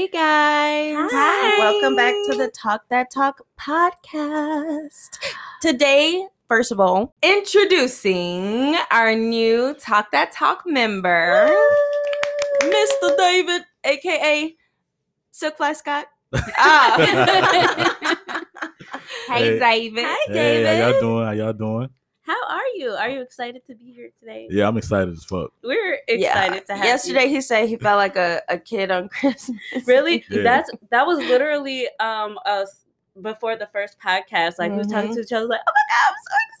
Hey guys. Hi. Welcome back to the Talk That Talk podcast. Today, first of all, introducing our new Talk That Talk member, Mr. David, aka Silkfly Scott. Ah. hey, Hey. David. Hi, Hey, David. how y'all doing? How y'all doing? How are you? Are you excited to be here today? Yeah, I'm excited as fuck. We're excited to have Yesterday, you. he said he felt like a, a kid on Christmas. Really? Yeah. That's that was literally um us before the first podcast. Like we was talking to each other, like, oh my god, I'm so excited.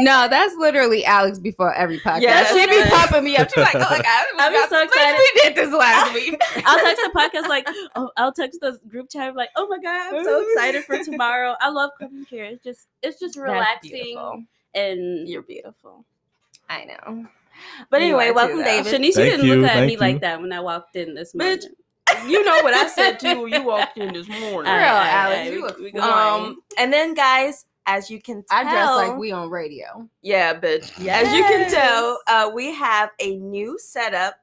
No, that's literally Alex before every podcast. Yes. she be popping me up. She's like, "Oh my god, I'm we got- so excited. We did this last week." I'll text the podcast like, oh, I'll text the group chat like, oh my god, I'm so excited for tomorrow. I love coming here. It's just, it's just relaxing and You're beautiful. I know. But anyway, are too, welcome, though. David. Shanice, you Thank didn't you, look at me thank like that when I walked in this Bitch, morning. You know what I said to you when you walked in this morning. Real, All right, Alex, all right, you we- look we. Um, and then guys, as you can tell, I dress like we on radio. yeah, bitch. As you can tell, uh, we have a new setup.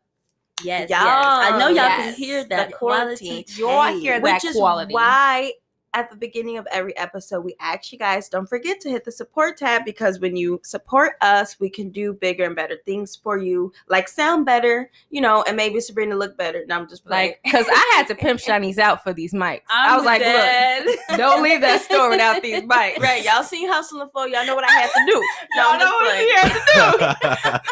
Yes, Y'all, yes. I know y'all can yes, hear the that quality. quality. Y'all Hey. hear that which is quality. why at the beginning of every episode we ask you guys don't forget to hit the support tab because when you support us we can do bigger and better things for you like sound better you know and maybe sabrina look better and i'm just playing. Like, because I had to pimp Shanice out for these mics. i I'm was like, dead. look, don't leave that store without these mics. right y'all seen hustling for y'all know what i had to do Y'all I'm know just what playing. you had to do.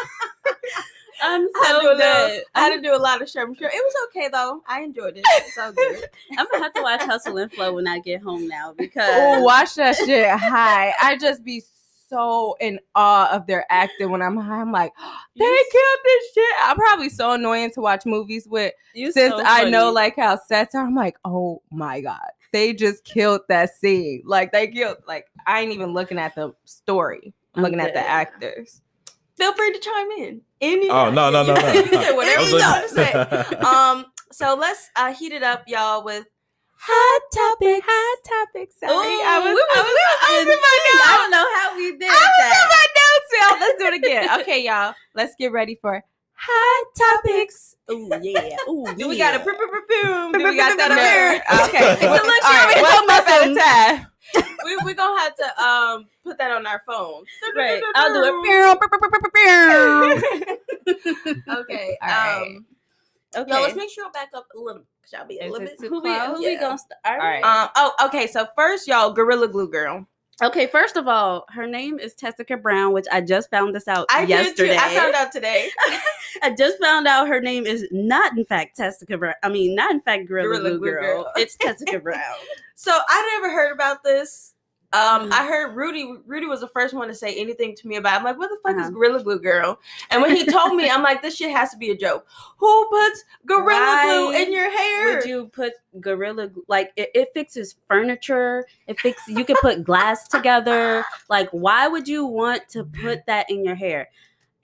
I'm I had, to do so a little. I had to do a lot of sherm sure it was okay though i enjoyed it it's all good I'm gonna have to watch Hustle and Flow when I get home now because Oh, watch that shit high. I just be so in awe of their acting when I'm high. I'm like, they You- killed this shit. I'm probably so annoying to watch movies with you since so I know like how sets are. I'm like, oh my god, they just killed that scene. Like they killed. Like I ain't even looking at the story. I'm I'm looking at the actors. Feel free to chime in any Oh, no, no, no, you no. said- you said I whatever you like- got to say um so let's uh heat it up y'all with hot topics Hot topic. Sorry, Ooh, I was. we was- I was, I was in my I don't know how we did I was that. in my notes, y'all. Let's do it again. Okay, y'all. Let's get ready for hot topics. Oh yeah. Ooh yeah. we got a boom boom Do we got that up there? Okay. So Well, let's all hear right, it. one Talk step at a time. we we gonna have to um put that on our phone. Right, I'll do it. Okay. All right. Um. Okay. Yo, let's make sure I back up a little. Shall be a Is little bit. who we who close? we gonna start? All right. Um. Oh. Okay. So first, y'all, Gorilla Glue Girl. Okay, first of all, her name is Tessica Brown, which I just found this out I yesterday. I found out today. I just found out her name is not in fact Tessica Brown. I mean, not in fact Gorilla, Gorilla Glue Girl. Girl. It's Tessica Brown. So I never heard about this. Um, Mhm. I heard Rudy. Rudy was the first one to say anything to me about. It. I'm like, what the fuck is Uh-huh. Gorilla Glue Girl? And when he told me, I'm like, this shit has to be a joke. Who puts Gorilla Glue in your hair? Would you put Gorilla Glue like it, it fixes furniture? It fixes. you can put glass together. Like, why would you want to put that in your hair?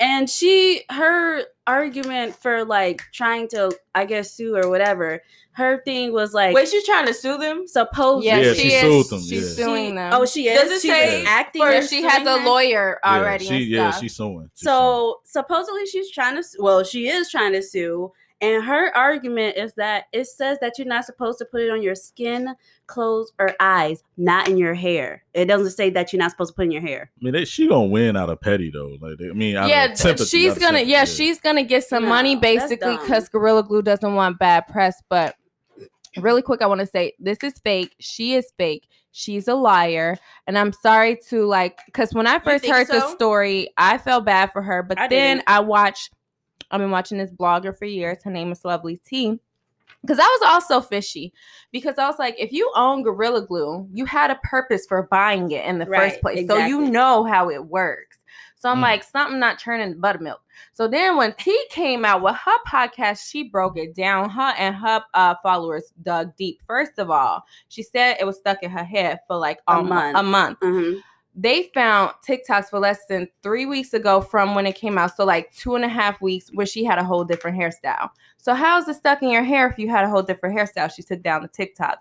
And she her argument for like trying to, I guess, sue or whatever. Her thing was like Wait, she's trying to sue them. supposed Yeah, Yeah, she, she is. sued them, She's yeah. suing them. Oh, she is. Does it She's say acting? or she has suing a her? lawyer Yeah, already. she, and yeah, she's suing. She's So supposedly she's trying to. su- Well, she is trying to sue, and her argument is that it says that you're not supposed to put it on your skin, clothes, or eyes, not in your hair. It doesn't say that you're not supposed to put it in your hair. I mean, they, she gonna win out of petty though. Like, they, I mean, out yeah, of sympathy, she's gonna. sympathy, Yeah, she's gonna get some No, money basically because Gorilla Glue doesn't want bad press. But really quick, I want to say this is fake. She is fake. She's a liar, and I'm sorry to like because when I first heard the story, I felt bad for her. But I then didn't. I watched. I've been watching this blogger for years. Her name is Lovely T. Because I was also fishy. Because I was like, if you own Gorilla Glue, you had a purpose for buying it in the Right, first place. So you know how it works. So I'm Mm. like, something not churning buttermilk. So then when T came out with her podcast, she broke it down. Her and her uh, followers dug deep. First of all, she said it was stuck in her head for like A a, month. A month. Mhm. They found TikToks for less than three weeks ago from when it came out. So like two and a half weeks where she had a whole different hairstyle. So how is it stuck in your hair if you had a whole different hairstyle? She took down the TikToks.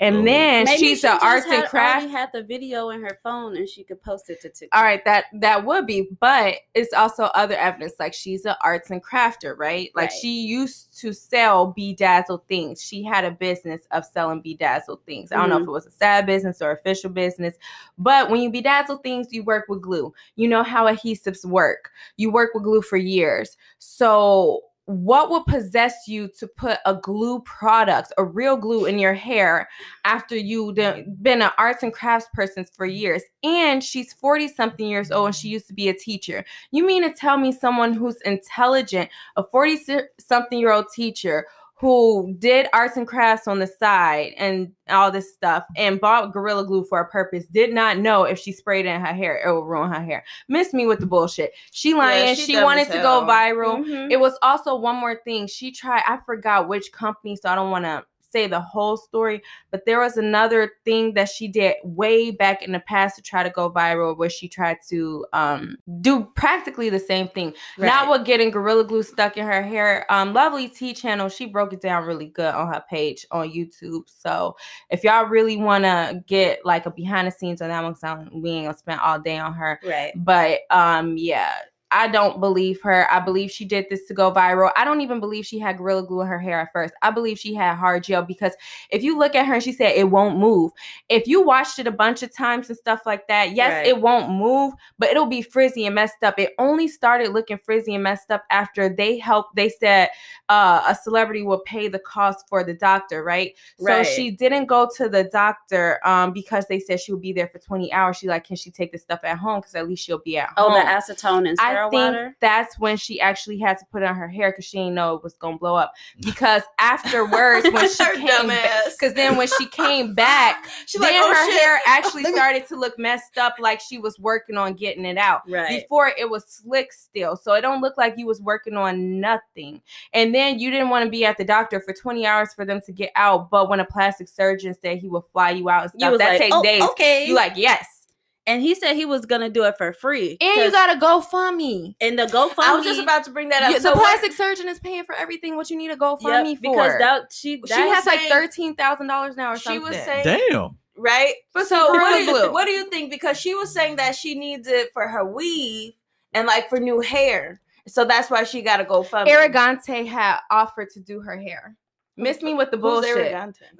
And Oh. then Maybe she's she an just arts and craft. already had the video in her phone and she could post it to TikTok. All right, that that would be, but it's also other evidence. Like she's an arts and crafter, right? Like Right. she used to sell bedazzled things. She had a business of selling bedazzled things. I don't know if Mhm. it was a side business or official business, but when you bedazzle things, you work with glue. You know how adhesives work. You work with glue for years. So what would possess you to put a glue product, a real glue in your hair after you've been an arts and crafts person for years? And she's 40 something years old and she used to be a teacher. You mean to tell me someone who's intelligent, a 40 something year old teacher who did arts and crafts on the side and all this stuff and bought Gorilla Glue for a purpose did not know if she sprayed it in her hair, it would ruin her hair. Miss me with the bullshit. She lying. she she wanted to go viral. Mhm. It was also one more thing. She tried, I forgot which company, so I don't want to say the whole story, but there was another thing that she did way back in the past to try to go viral where she tried to um do practically the same thing. Not Right. with getting gorilla glue stuck in her hair. Um Lovely T channel, she broke it down really good on her page on YouTube. So if y'all really want to get like a behind the scenes on that one, we ain't gonna spend all day on her. Right. But um, yeah, I don't believe her. I believe she did this to go viral. I don't even believe she had gorilla glue in her hair at first. I believe she had hard gel because if you look at her and she said it won't move. If you watched it a bunch of times and stuff like that, yes, Right. it won't move, but it'll be frizzy and messed up. It only started looking frizzy and messed up after they helped. They said uh, a celebrity will pay the cost for the doctor, right? right. So she didn't go to the doctor um, because they said she would be there for 20 hours. She like, can she take this stuff at home? Because at least she'll be at Oh, home. the acetone and I sterile think water. that's when she actually had to put on her hair because she didn't know it was gonna blow up. Because afterwards, when she came dumb back, because then when she came back, She's then like, oh, her shit. hair actually started to look messed up, like she was working on getting it out. Right. Before it was slick still, so it don't look like you was working on nothing. And then you didn't want to be at the doctor for 20 hours for them to get out. But when a plastic surgeon said he would fly you out and stuff, that like, takes oh, days. okay. You like yes, and he said he was gonna do it for free. and you got to GoFundMe. And the GoFundMe. I was just about to bring that up. You- so the what- plastic surgeon is paying for everything. What you need to go Yep, me for? because that she she that has like thirteen thousand dollars now or she something. was saying, Damn. right? For so what do, you, what do you think? Because she was saying that she needs it for her weave and like for new hair. So that's why she got to go fund. Arrogant had offered to do her hair. Miss me with the bullshit.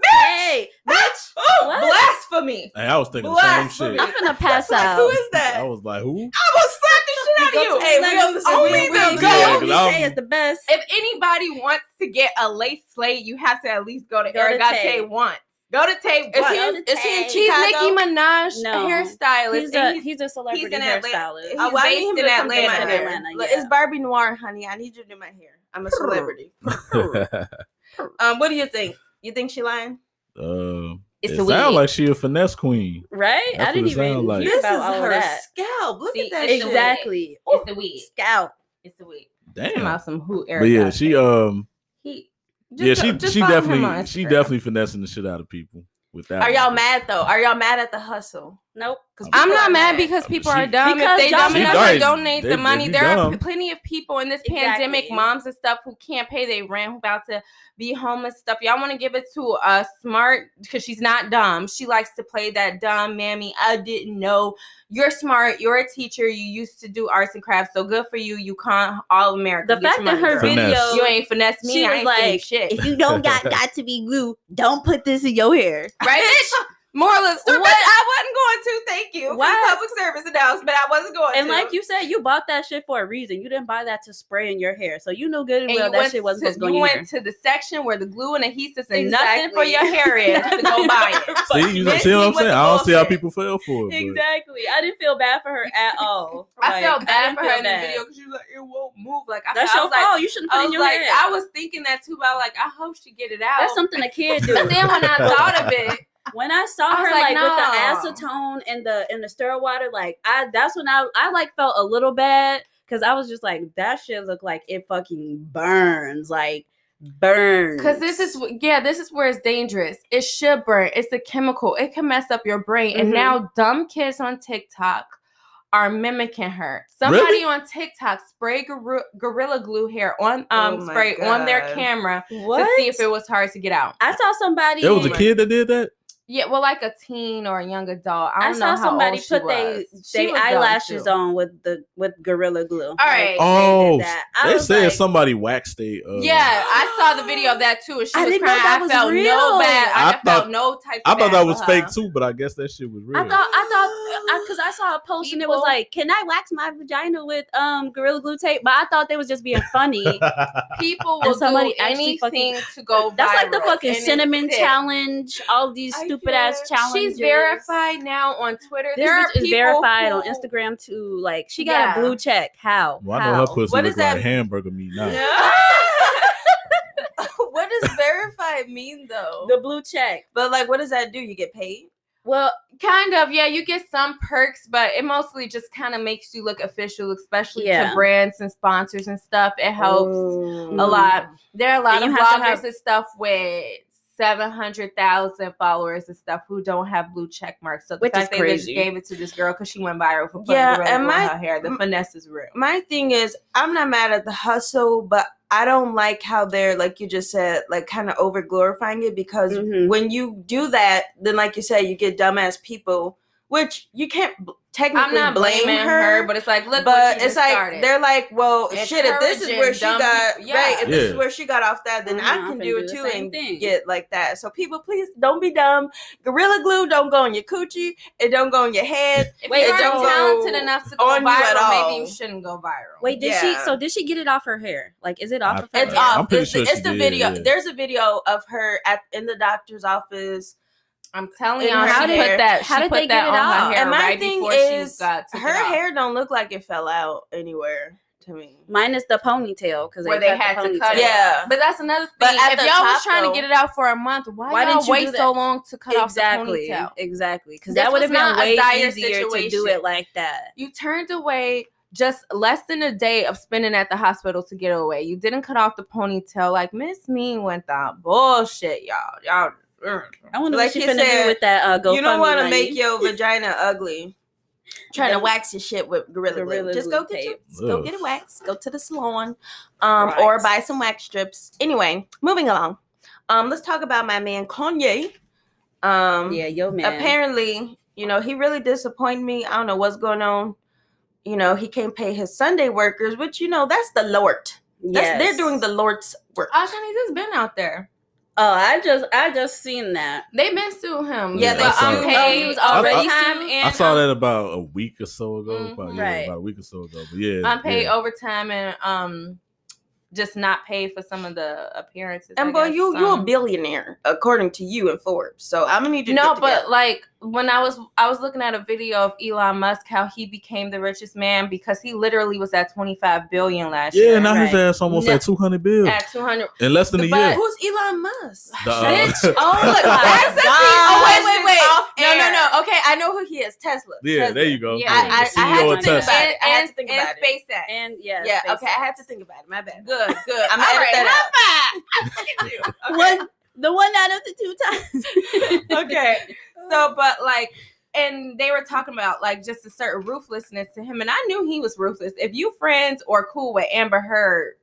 hey, Bitch! Oh, blasphemy! Hey, I was thinking the same shit. I'm gonna pass Like, out. who is that? I was like, who? I will slap the shit out of you. Hey, we Let on me- the only we- the we- go- Yeah, know, 'cause he I'm- say it's the best. If anybody wants to get a lace slate, you have to at least go to Go to Arrogant Tae. once. Go to Tae. Is once. he, Go to is he in Tae. He's Chicago? Nicki Minaj No. hairstylist. He's a he's- he's a celebrity in hairstylist. Oh, he's Oh, I need based in to come Atlanta. get my hair. Atlanta, yeah. It's Barbie Noir, honey. I need you to do my hair. I'm a celebrity. Um, what do you think? You think she lying? uh, It's it sounds like she a finesse queen. Right? That's I didn't even sound like. This is her that. scalp. Look See, at that it's shit. Exactly. It's the weed. Scalp. It's the weed. Damn. About some who But yeah, she um He, yeah she she follow him on definitely she definitely finessing the shit out of people with that. Are one. y'all mad though? Are y'all mad at the hustle? Nope. Because I'm not mad because people She- are dumb. Because if they dumb enough right. to donate They- the money, there are dumb. p- plenty of people in this Exactly. pandemic, moms and stuff, who can't pay their rent, who about to be homeless stuff. Y'all want to give it to a smart because she's not dumb. She likes to play that dumb mammy. I didn't know. You're smart. You're a teacher. You used to do arts and crafts, so good for you. You can't all America. The fact that her girl. Finesse. video you ain't finesse me. she I was ain't saying like, shit. if you don't got got to be glue, don't put this in your hair. right, bitch? Moral of the. What? Bitch, I wasn't going to. Thank you. for the Why? Public service announcement. I wasn't going to And to. like you said, you bought that shit for a reason. You didn't buy that to spray in your hair. So you know good and and well you that shit wasn't to, supposed to go you in your hair. went to the section where the glue and adhesives and nothing for your hair is to go buy it. See, you Miss see what I'm saying? I don't see how people fell for it. but- Exactly. I didn't feel bad for her at all. I Like, felt bad didn't for her feel in the video because she was like, it won't move. Like I, That's I your was like, fault. you shouldn't put I in was your like, hair. I was thinking that too, but I was like, I hope she get it out. That's something a kid do. But then when I thought of it, when I saw I her was like, like, with the acetone and the and the sterile water, like I that's when I I like felt a little bad because I was just like that shit looked like it fucking burns like burns. because this is yeah, this is where it's dangerous. It should burn. It's a chemical. It can mess up your brain. And Mhm. now dumb kids on TikTok are mimicking her. Somebody Really? on TikTok spray gor- gorilla glue hair on um Oh my spray on their camera What? to see if it was hard to get out. I saw somebody. There was a kid that did that. Yeah, well, like a teen or a young adult. I I, don't saw know how somebody old she put they. She they eyelashes on with the with gorilla glue. All right. Oh, that. They was said like, somebody waxed they. Uh, Yeah, I saw the video of that too. and She I was didn't know crying. that I was felt real. no bad. I, I felt thought- no type. I thought that was fake too, but I guess that shit was real. I thought I thought because I, saw a post and it was like, "Can I wax my vagina with um gorilla glue tape?" But I thought they was just being funny. People And will somebody do actually anything to go. That's like the fucking and cinnamon challenge. All these I stupid ass challenges. She's verified now on Twitter. This there bitch is verified who... on Instagram too. Like she got yeah. a blue check. How? Well, I know How? her pussy that? like hamburger meat now. What does verified mean though? The blue check. But like, what does that do? You get paid? Well, kind of. Yeah, you get some perks, but it mostly just kind of makes you look official, especially yeah. to brands and sponsors and stuff. It helps Ooh. a lot. There are a lot and of bloggers have have... and stuff where 700,000 followers and stuff who don't have blue check marks. So the Which fact crazy. they just gave it to this girl because she went viral for putting yeah, and my, her hair, the m- finesse is real. My thing is, I'm not mad at the hustle, but I don't like how they're, like you just said, like kind of over glorifying it because mm-hmm. when you do that, then like you said, you get dumbass people, which you can't technically I'm not blame blaming her, her, but it's like, look, but what it's like started. they're like, well, shit. If this is where she got people- right, if this is where she got off that, then Mhm, I I'm can do do it too and thing. get like that. So people, please don't be dumb. Gorilla glue don't go on your coochie. It don't go on your head. if Wait, you it aren't don't talented go enough to go on you at viral, all. maybe you shouldn't go viral. Wait, did she? So did she get it off her hair? Like, is it off I- of her? It's hair? off. It's sure the, it's the video. There's a video of her at in the doctor's office. I'm telling And y'all, how she did- put that. how she did put they that get it on off? her hair and my right thing is, she got took her hair don't look like it fell out anywhere to me. Minus the ponytail because where they had to cut it. Yeah. But that's another thing. But if y'all was trying though- to get it out for a month, why, Why didn't you wait do that? so long to cut Exactly, off the ponytail? exactly. Because that would have been way dire easier to do it like that. You turned away just less than a day of spending at the hospital to get away. You didn't cut off the ponytail. Like Miss Mean went down bullshit, y'all. Y'all. Ugh. I wonder Like what she he finna said, do with that. Uh, GoFundMe you don't want to make your vagina ugly. Trying to wax your shit with gorilla, glue. Gorilla Just go get your, tape. go get a wax. Go to the salon, um, or buy some wax strips. Anyway, moving along. Um, let's talk about my man Kanye. Um, Yeah, yo man. apparently, you know, he really disappointed me. I don't know what's going on. You know, he can't pay his Sunday workers, which you know, that's the Lord. That's they're doing the Lord's work. Ashani just been out there. Oh, I just I just seen that. They've been suing him. Yeah, they But sued- unpaid. Oh, he was I- already overtime sued? and I saw um, that about a week or so ago. Mhm. About, yeah, Right. about a week or so ago. But yeah, unpaid yeah. overtime and um just not paid for some of the appearances. I And boy, guess, you you a um, billionaire according to you and Forbes. So I'm gonna need you. To no, get but like when I was I was looking at a video of Elon Musk how he became the richest man because he literally was at 25 billion last Yeah, year. Yeah, now his ass almost No. at two hundred bills at 200. in less than a But- year. who's Elon Musk? The, uh, Bitch, oh Look, that's the Oh wait, wait, wait. No, no, air. no. Okay, I know who he is. Tesla. yeah, Tesla. there you go. Yeah. I, I, I had to think Tesla. about it. And, I had to think and about it. SpaceX. And yeah, Yeah, SpaceX. okay, I had to think about it. My bad. Good, good. I'm All gonna edit right, that high five. Look at you. Okay. One, the one out of the two times. okay. So, but like, and they were talking about like just a certain ruthlessness to him, and I knew he was ruthless. If you friends or cool with Amber Heard,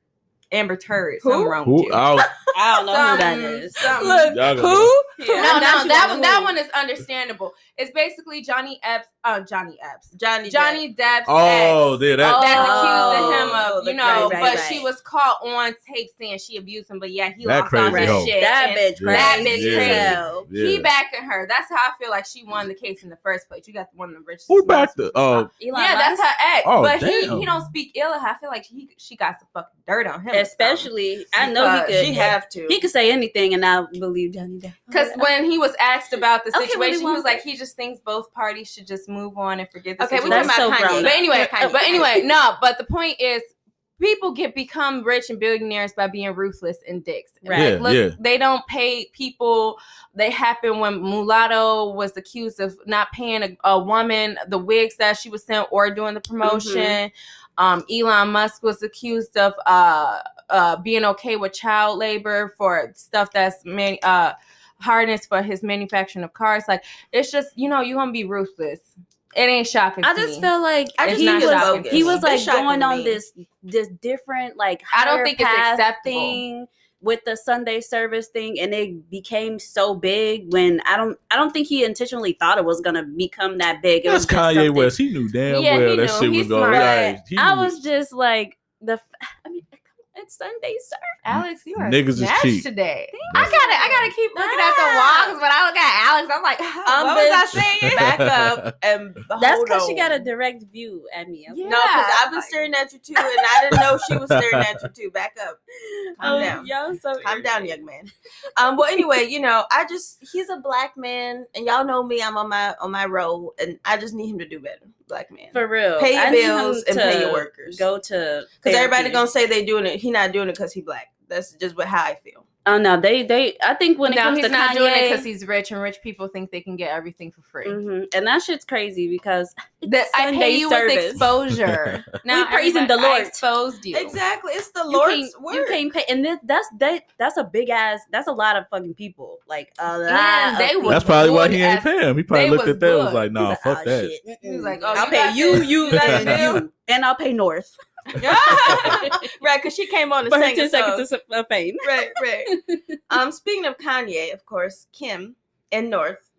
Amber Turd, something Who? wrong with you. I, I don't know who that is. Some- Look, Y'all who? Yeah. No, no, that one, that one is understandable. It's basically Johnny Epps, uh, Johnny Epps, Johnny. Johnny Depp's oh, ex. yeah, that. That's Oh, accusing him of, you know, crazy- but right, she was caught on tape saying she abused him, but yeah, he That lost all crazy his hoe. shit. That bitch Yeah. That bitch Yeah. crazy. hell. Yeah. He backing her. That's how I feel like she won the case in the first place. You got one of the richest. Who backed smartest the? Oh, Elon yeah, that's Musk? her ex. Oh, but he, damn. he don't speak ill of her. I feel like he she got some fucking dirt on him. Especially, I know he could. She have to. He could say anything, and I believe Johnny Depp. Because when he was asked about the Okay, what do situation, you he want? was like, he just thinks both parties should just move on and forget the Okay, we situation. talking about so Kanye. But anyway, Kanye. but anyway, no. But the point is, people get become rich and billionaires by being ruthless and dicks. Right. Yeah, look, yeah. they don't pay people. They happen when Mulatto was accused of not paying a, a woman the wigs that she was sent or doing the promotion. Um, Elon Musk was accused of uh, uh, being okay with child labor for stuff that's man, uh, hardness for his manufacturing of cars. Like it's just you know you're gonna be ruthless. It ain't shocking. I to just me. feel like I just he think was he was like shocking going on me. this this different like I don't think it's path acceptable. thing with the Sunday service thing, and it became so big when I don't I don't think he intentionally thought it was gonna become that big. It That's was Kanye something- West. He knew damn Yeah, well he that knew. shit He's was going smart. right. He I was just like the. f- I mean, it's Sunday service. Alex, you are Niggas is cheap. today. I gotta, I gotta keep looking at the walls. When I look at Alex, I'm like, Um, what was I saying? Back up and That's because she got a direct view at me. okay? Yeah. No, because I've been staring at you too, and I didn't know she was staring at you too. Back up, calm Oh, down, Y'all so calm down, young man. Um, well, anyway, you know, I just he's a black man, and y'all know me. I'm on my on my road, and I just need him to do better. Black man, For real. pay your I bills and pay your workers. Go to Because everybody gonna say they doing it. He not doing it because he black. That's just what how I feel. Oh no, they they. I think when it no, comes he's to not Kanye, doing it because he's rich, and rich people think they can get everything for free. Mhm. and that shit's crazy because That I Sunday pay you service. with exposure. now We praising everybody- the I Lord. exposed you. Exactly, it's the you Lord's word. you can't pay, and this, that's that that's a big ass. That's a lot of fucking people. Like a lot. And they people. was That's probably why he ain't as- pay him. He probably looked was at that and was good. like, nah, He's fuck "Oh, that. shit. He was like, oh, I'll you pay you, you, You and you, and I'll pay North right, because she came on her sang ten seconds of of fame. right, right. Um, speaking of Kanye, of course, Kim and North.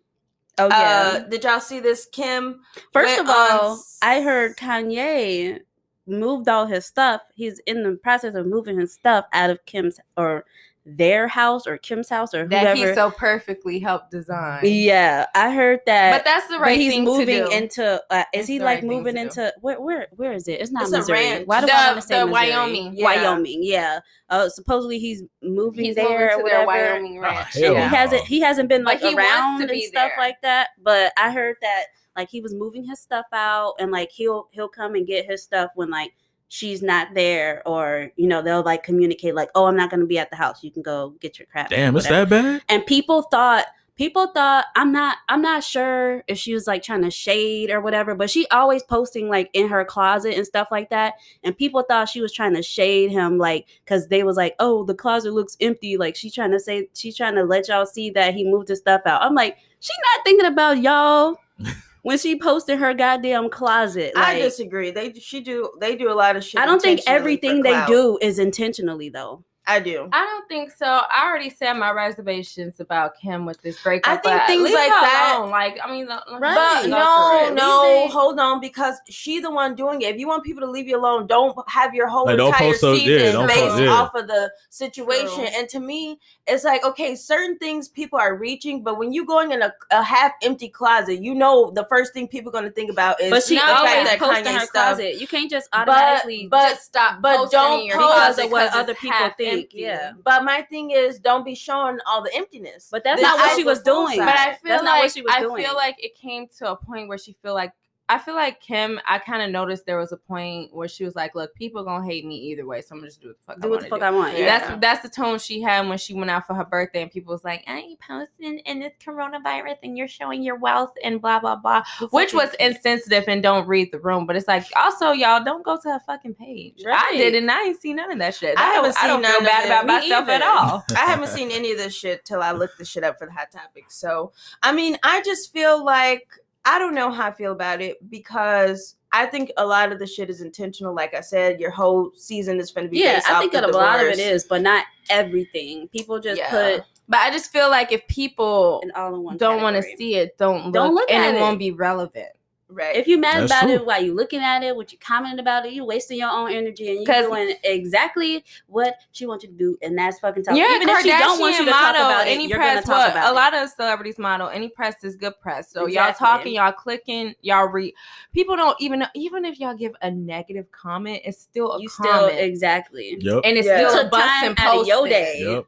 Oh Uh, did y'all see this? Kim. First of all, on I heard Kanye moved all his stuff. He's in the process of moving his stuff out of Kim's or their house or Kim's house or whoever. that he so perfectly helped design. yeah, I heard that. but that's the but right he's thing moving to do. He's moving into. Uh, is It's he like right moving into where? Where? Where is it? It's not It's a Missouri. ranch. Why do The- I want to say the Missouri? Wyoming. Yeah. Wyoming. Yeah. Uh, supposedly he's moving He's there moving to their. Wyoming Oh, ranch. hell And no. he hasn't. He hasn't been But like he around to and be stuff there. like that. But I heard that like he was moving his stuff out, and like he'll he'll come and get his stuff when like she's not there, or you know they'll like communicate like, oh, I'm not gonna be at the house. You can go get your crap. Damn, it's that bad? And people thought people thought I'm not I'm not sure if she was like trying to shade or whatever, but she always posting like in her closet and stuff like that. And people thought she was trying to shade him like cuz they was like, "Oh, the closet looks empty." Like she's trying to say she's trying to let y'all see that he moved his stuff out. I'm like, she not thinking about y'all when she posted her goddamn closet. I disagree. They she do they do a lot of shit. I don't think everything they do is intentionally though. I do. I don't think so. I already said my reservations about Kim with this breakup. I think things like that- alone. Like I mean, Right. But Leave no, no, Leave hold on, because she the one doing it. If you want people to leave you alone, don't have your whole Like, entire post those- yeah, season based post- yeah. off of the situation. True. And to me, it's like okay, certain things people are reaching, but when you going in a, a half empty closet, you know the first thing people going to think about is But she the always that posts in Kanye her stuff- closet. You can't just automatically but just stop. but don't in your post closet because of what 'cause other people think. Empty. Yeah. But my thing is, don't be showing all the emptiness. But that's This not what she was doing. But I feel That's like not what she was I doing. feel like it came to a point where she feel like I feel like Kim. I kind of noticed there was a point where she was like, "Look, people gonna hate me either way, so I'm gonna just do what the fuck I do what the fuck do." I want. Yeah. That's that's the tone she had when she went out for her birthday, and people was like, "I ain't posting in this coronavirus, and you're showing your wealth and blah blah blah," which was insensitive and don't read the room. But it's like, also, y'all don't go to her fucking page. Right. I did, and I ain't seen none of that shit. I I, haven't don't, I seen don't none feel bad about myself at all. I haven't seen any of this shit till I looked the shit up for the hot topic. So, I mean, I just feel like I don't know how I feel about it because I think a lot of the shit is intentional. Like I said, your whole season is going to be Yeah, based I think that a lot of it is, but not everything. People just Yeah. put But I just feel like if people it all in one. don't want to see it, don't look, Don't look and at it, it. won't be relevant. Right. If you're mad That's about true. it while you looking at it, what you commenting about it, you wasting your own energy and you 'Cause- doing exactly what she wants you to do, and that's fucking talk. Yeah, Even if she don't want you to talk model, about it, any you're gonna press. talk What about a it. lot of celebrities model. Any press is good press. So y'all talking, y'all clicking, y'all read. People don't even know. Even if y'all give a negative comment, it's still a you still comment, exactly. Yep. and it's Yeah. still a Took bust time and out of your day. Yep.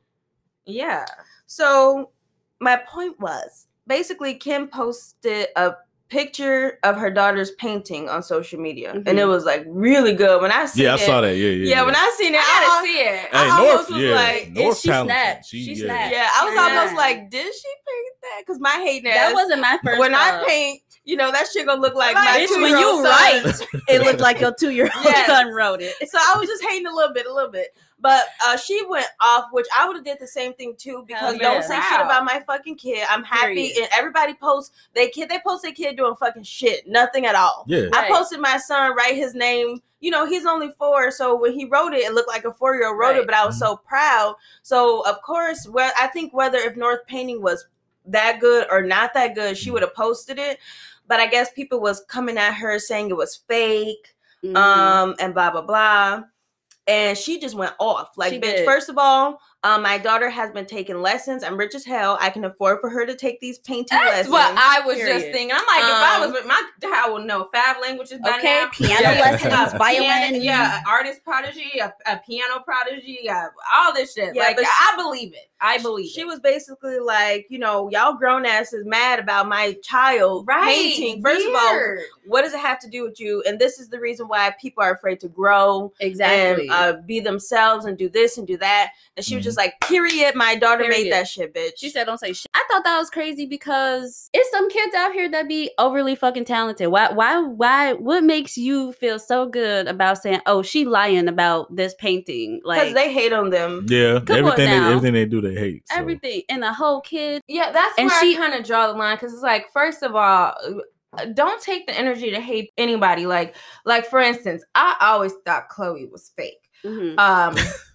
Yeah, So, my point was basically Kim posted a picture of her daughter's painting on social media, and Mhm. it was like really good. When I seen Yeah, I saw that. Yeah, yeah. Yeah, when I seen it, I I, gotta see it. I Hey, almost North, was yeah. like, North she talented. snapped. She, She yeah. snapped. yeah, I was Yeah. almost like, did she paint that? because my hating That ass. wasn't my first. when I paint, you know that shit gonna look like Right, my Bitch, two when you old write, it looked like your two year old Yes. son wrote it. So I was just hating a little bit, a little bit. But uh, she went off, which I would have did the same thing too. Because Hell yeah. don't say shit about my fucking kid. I'm happy, Period. and everybody posts they kid. They post their kid doing fucking shit, nothing at all. Yeah. I posted my son write his name. You know, he's only four, so when he wrote it, it looked like a four year old wrote Right. it. But I was so proud. So of course, well, I think whether if North Painting was that good or not that good, she would have posted it. But I guess people was coming at her saying it was fake Mhm. um, and blah blah blah. And she just went off. Like, She bitch, did. first of all, um, my daughter has been taking lessons. I'm rich as hell. I can afford for her to take these painting That's lessons. what I was just thinking. I'm like, if I was Um, with my child would know five languages by Okay, now. piano Yeah. lessons, violin. yeah, artist prodigy, a, a piano prodigy, uh, all this shit. Yeah, like, but I believe it. I believe she it. was basically like, you know, y'all grown asses mad about my child painting. First of all, what does it have to do with you? And this is the reason why people are afraid to grow exactly. and uh, be themselves and do this and do that. And she was Mhm. Just like, period. My daughter made that shit, bitch. She said, "Don't say shit." I thought that was crazy because it's some kids out here that be overly fucking talented. Why? Why? Why? What makes you feel so good about saying, "Oh, she lying about this painting"? Like, because they hate on them. Yeah. Come on Everything they, now. everything they do, they hate. so. everything and a whole kid. Yeah, that's And where she- I kind of draw the line because it's like, first of all, uh, don't take the energy to hate anybody. Like, like for instance, I always thought Khloé was fake. Mhm. Um,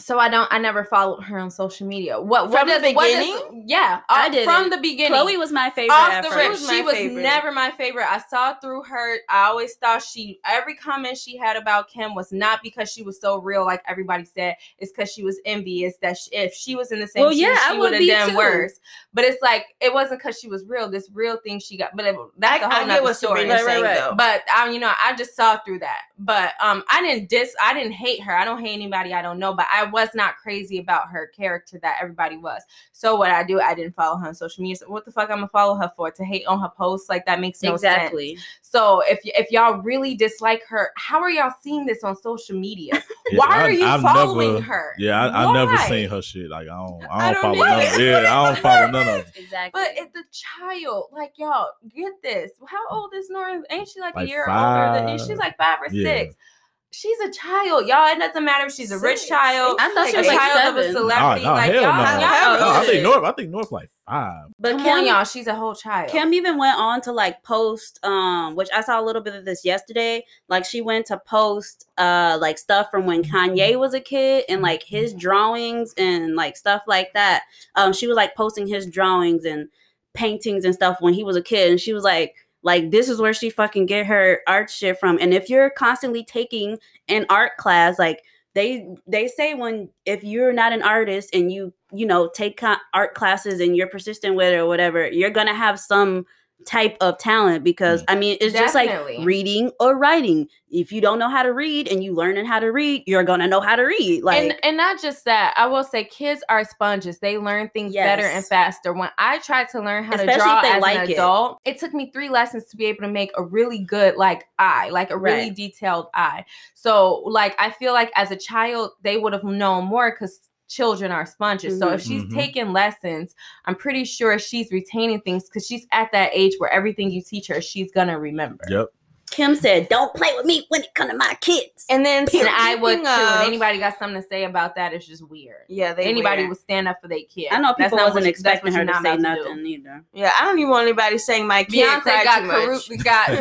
so I don't, I never followed her on social media. What what From the does- what does- beginning? yeah, I uh, didn't. from the beginning. Khloé was my favorite. off the rip, she was favorite. never my favorite. I saw through her. I always thought she every comment she had about Kim was not because she was so real, like everybody said. It's because she was envious that she, if she was in the same Well, shoes, yeah, she would have be done too. worse. But it's like it wasn't because she was real. This real thing she got, but it, that's a I whole get nother story. Right, right, right. But I, you know, I just saw through that. But um, I didn't dis, I didn't hate her. I don't hate anybody I don't know. But I was not crazy about her character that everybody was. So what I do, I didn't follow her on social media. So what the fuck I'm gonna follow her for? To hate on her posts? Like that makes no sense. exactly. So if if y'all really dislike her, how are y'all seeing this on social media? Yeah, Why I- are you I've following never- her? Yeah, I, I never seen her shit. Like I don't, I I don't don't, follow none. either. Of, yeah, I don't follow none of. It. Exactly. But it's the child, like y'all, get this. How old is Nora? Ain't she like, a Like year older than five. she's like five or Yeah. six? She's a child, y'all. It doesn't matter if she's a rich child, I thought she a was like child of a celebrity. Nah, nah, like hell y'all, no. y'all no. No, I shit. think North. I think North like five. but Come Kim, on, y'all. She's a whole child. Kim even went on to like post, um, which I saw a little bit of this yesterday. Like she went to post, uh, like stuff from when Kanye was a kid and like his drawings and like stuff like that. Um, she was like posting his drawings and paintings and stuff when he was a kid, and she was like, like this is where she fucking get her art shit from. And if you're constantly taking an art class, like they they say when if you're not an artist and you you know take art classes and you're persistent with it or whatever you're gonna have some type of talent because mm. i mean it's just like reading or writing if you don't know how to read and you learning how to read you're gonna know how to read like and and not just that, I will say kids are sponges. They learn things better and faster. When I tried to learn how Especially to draw as like an it. adult, it. took me three lessons to be able to make a really good like eye, like a really Right. detailed eye. So like I feel like as a child they would have known more because children are sponges. So if she's Mhm. taking lessons, I'm pretty sure she's retaining things because she's at that age where everything you teach her, she's gonna remember. Yep. Kim said don't play with me when it come to my kids And then And I would too. speaking And of- anybody got something to say about that? It's just weird. Yeah, they anybody weird. would stand up for their kid. i know That's people not wasn't you- expecting her to not say about to nothing either Yeah, I don't even want anybody saying my kid Beyonce cried got too much. Karu- got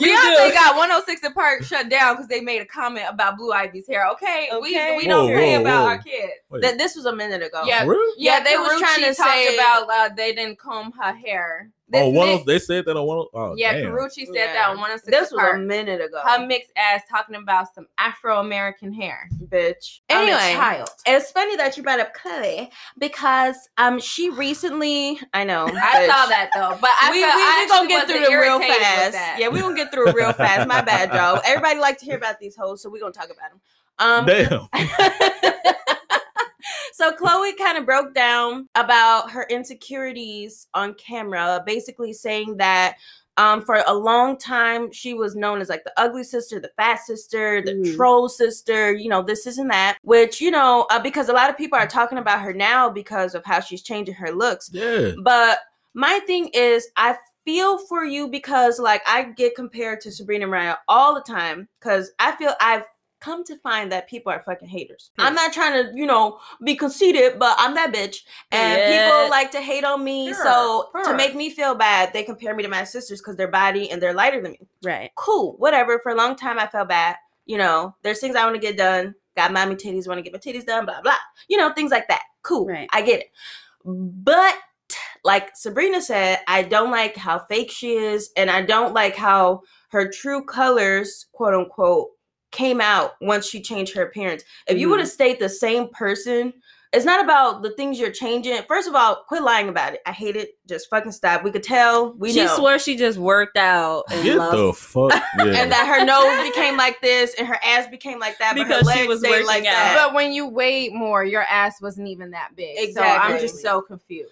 Beyonce got 106 in Park shut down because they made a comment about Blue Ivy's hair. Okay, Okay. we we don't Whoa, care whoa, about whoa. our kids. That this was a minute ago. Yeah, for real? Yeah, Yeah, they was trying to talked say- about uh, they didn't comb her hair. This oh, one mix- of, they said that on one. Of, oh, yeah, damn. Karrueche said Yeah. that on 106 This was Park. a minute ago. her mixed ass talking about some Afro American hair. bitch. I'm a Anyway, child. it's funny that you brought up Khloé because um she recently I know I bitch. saw that though, but I we, felt, we, I gonna get through wasn't it real fast. Yeah, we gonna get through it real fast. My bad, y'all. Everybody like to hear about these hoes, so we are gonna talk about them. Um, Damn. so Khloé kind of broke down about her insecurities on camera, basically saying that um, for a long time she was known as like the ugly sister, the fat sister, the Mhm. troll sister, you know, this, and that. Which you know, uh, because a lot of people are talking about her now because of how she's changing her looks. Yeah. But my thing is I feel for you because like I get compared to Sabrina Mariah all the time because I feel I've come to find that people are fucking haters. Hmm. I'm not trying to, you know, be conceited, but I'm that bitch. And people like to hate on me. Sure, so to make me feel bad, they compare me to my sisters because they're body and they're lighter than me. Right. Cool, whatever. For a long time I felt bad. You know, there's things I want to get done. Got mommy titties, want to get my titties done, blah blah. You know, things like that. Cool. Right. I get it. But like Sabrina said, I don't like how fake she is, and I don't like how her true colors, quote unquote, came out once she changed her appearance. If you Mhm. would have stayed the same person, it's not about the things you're changing. First of all, quit lying about it. I hate it. Just fucking stop. We could tell. We she know. swore she just worked out and Get lost the fuck. Yeah. and that her nose became like this and her ass became like that, but Because her she legs was stayed working like out. that. But when you weighed more, your ass wasn't even that big. Exactly. So Exactly. I'm just so confused.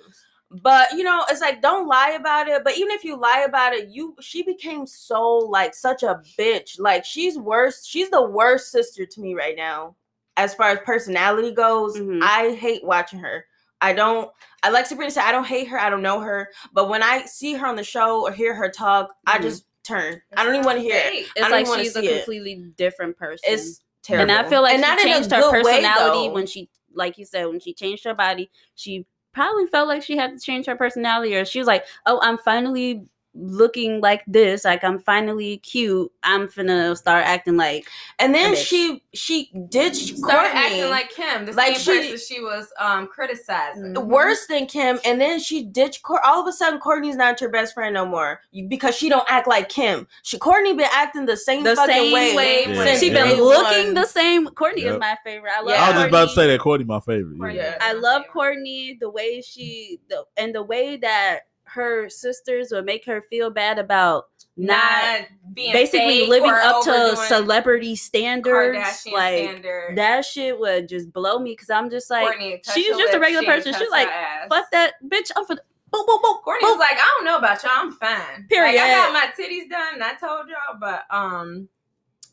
But you know, it's like don't lie about it. But even if you lie about it, you she became so like such a bitch. Like she's worse. She's the worst sister to me right now, as far as personality goes. Mhm. I hate watching her. I don't. I like Sabrina said I don't hate her. I don't know her. But when I see her on the show or hear her talk, I Mhm. just turn. I don't even want to hear it. I It's don't like she's a see it. completely different person. It's terrible. And I feel like And she changed her good way, personality when she, like you said, when she changed her body. She probably felt like she had to change her personality, or she was like, "Oh, I'm finally looking like this. Like I'm finally cute. I'm finna start acting like." And then a bitch. she she ditched Started Kourtney. acting like Kim, the Like same she- person she was um criticizing. Mhm. worse than Kim, and then she ditched. Cour- All of a sudden, Kourtney's not your best friend no more because she don't act like Kim. She Kourtney been acting the same The fucking same way. way, Yeah. since she Yeah. been day looking the same. Kourtney is my favorite. I love. Yeah. I was just about to say that Kourtney my favorite. Kourtney. Yeah. I love Kourtney the way she the and the way that her sisters would make her feel bad about not, being basically living up to celebrity standards. Kardashian like standard. that shit would just blow me because I'm just like, Kourtney, she's just a regular person. She's like, fuck that bitch. I'm for. Kourtney was like, I don't know about y'all. I'm fine. Period. Like, I got my titties done. I told y'all, but um,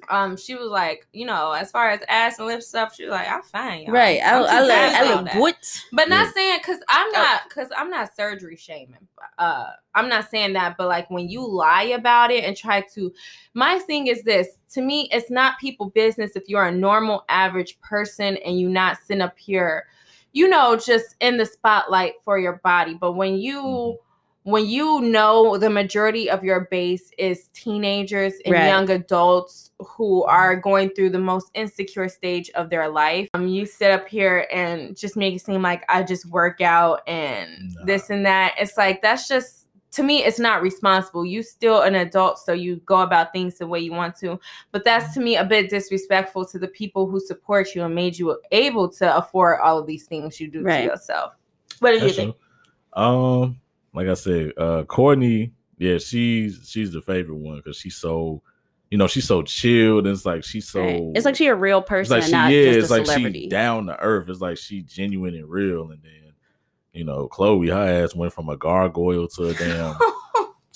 um, she was like, you know, as far as ass and lip stuff, she was like, I'm fine, y'all. right. I, I'm too I, look, I look good. But not Yeah. saying because I'm not because I'm not surgery shaming. Uh, I'm not saying that, but like when you lie about it and try to, my thing is this: to me, it's not people business if you're a normal, average person and you not sitting up here, you know, just in the spotlight for your body. But when you Mhm. When you know the majority of your base is teenagers and Right. young adults who are going through the most insecure stage of their life, um, you sit up here and just make it seem like I just work out and Nah. this and that. It's like that's just to me, it's not responsible. You still an adult, so you go about things the way you want to. But that's to me a bit disrespectful to the people who support you and made you able to afford all of these things you do Right. to yourself. What did you think? true. Um, like I said, uh, Kourtney, yeah, she's she's the favorite one because she's so, you know, she's so chilled. And it's like she's so. Right. It's like she a real It's person like and she not is. just It's a like celebrity. she down to earth. It's like she genuine and real. And then, you know, Khloé, her ass went from a gargoyle to a damn.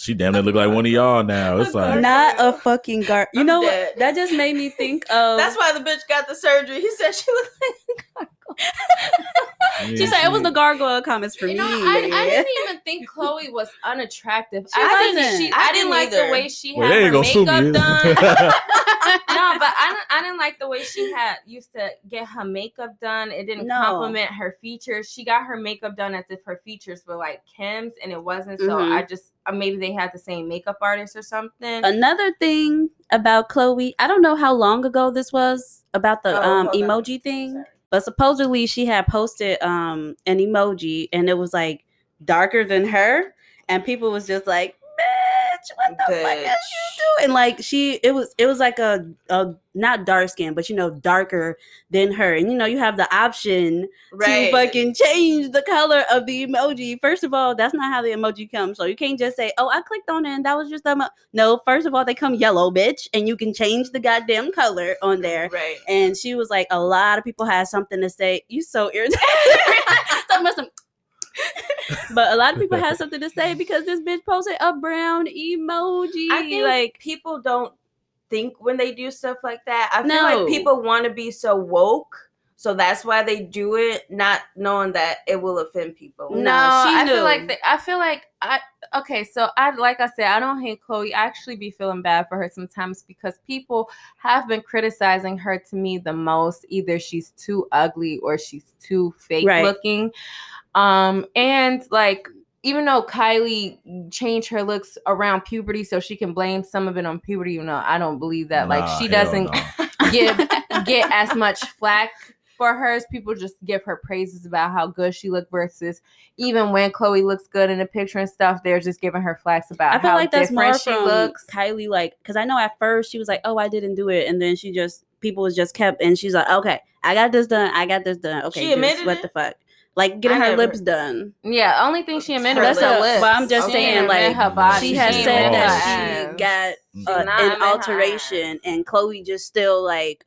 she damn near look like one of y'all now. It's like not a fucking guard. You I'm know dead. what? That just made me think of. That's why the bitch got the surgery. He said she looked like she said it was the gargoyle comments for You me. know, I, I didn't even think Khloé was unattractive. She I wasn't. didn't. She, I I, didn't didn't like either. the way she Well, had they her ain't gonna sue makeup done. no, but I didn't, I didn't like the way she had used to get her makeup done. It didn't No. compliment her features. She got her makeup done as if her features were like Kim's, and it wasn't. So Mhm. I just uh, maybe they had the same makeup artist or something. Another thing about Khloé, I don't know how long ago this was about the Oh, um hold on. emoji thing, but supposedly she had posted um an emoji and it was like darker than her, and people was just like, "Bitch, what the fuck is Bitch. you doing?" Like she, it was it was like a a not dark skin, but you know darker than her, and you know you have the option right. to fucking change the color of the emoji. First of all, that's not how the emoji comes. So you can't just say, "Oh, I clicked on it and that was just the emo-" no." First of all, they come yellow, bitch, and you can change the goddamn color on there. Right. And she was like, a lot of people had something to say. You so irritating. Talking about some- but a lot of people have something to say because this bitch posted a brown emoji. I think like people don't think when they do stuff like that. I feel No. like people want to be so woke. So that's why they do it, not knowing that it will offend people. No, No, she I knew. feel like the, I feel like I okay. So I like I said, I don't hate Khloé. I actually be feeling bad for her sometimes because people have been criticizing her to me the most. Either she's too ugly or she's too fake Right. looking. Um, and like even though Kylie changed her looks around puberty so she can blame some of it on puberty, you know, I don't believe that. like she doesn't no. give get as much flack for hers. People just give her praises about how good she looked versus even when Khloé looks good in the picture and stuff, they're just giving her flacks about I feel how like that's different more she from looks. Kylie, like, because I know at first she was like, "Oh, I didn't do it," and then she just people was just kept, and she's like, "Okay, I got this done. I got this done. Okay, She just admitted what the fuck." Like getting I her never- lips done. Yeah, only thing she admitted That's was her a- lips. but I'm just She saying, like, her body. she has didn't said that her she got uh, an alteration, and Khloé just still like,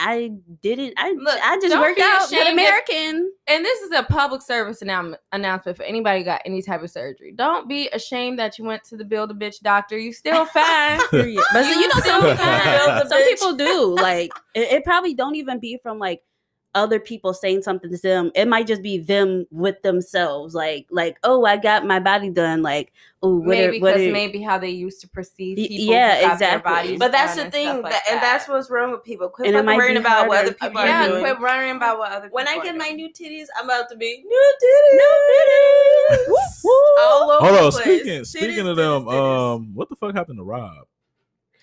I didn't. I Look, I just worked out ashamed good if- American. and this is a public service annou- announcement for anybody got any type of surgery. Don't be ashamed that you went to the build a bitch doctor. You still fine. But so, you know, some people, some people do. Like, it, it probably don't even be from like other people saying something to them. It might just be them with themselves. Like, like, oh, I got my body done. Like, oh, maybe are, what because are, maybe how they used to perceive people. yeah, exactly. But that's the thing, like that, and that's what's wrong with people. Quit And it fucking might be worrying about what other people yeah, are doing. quit worrying about what other. when I get my new titties, I'm about to be new titties. new woo. All over Hold on, speaking Titties, speaking of them, titties. um, what the fuck happened to Rob?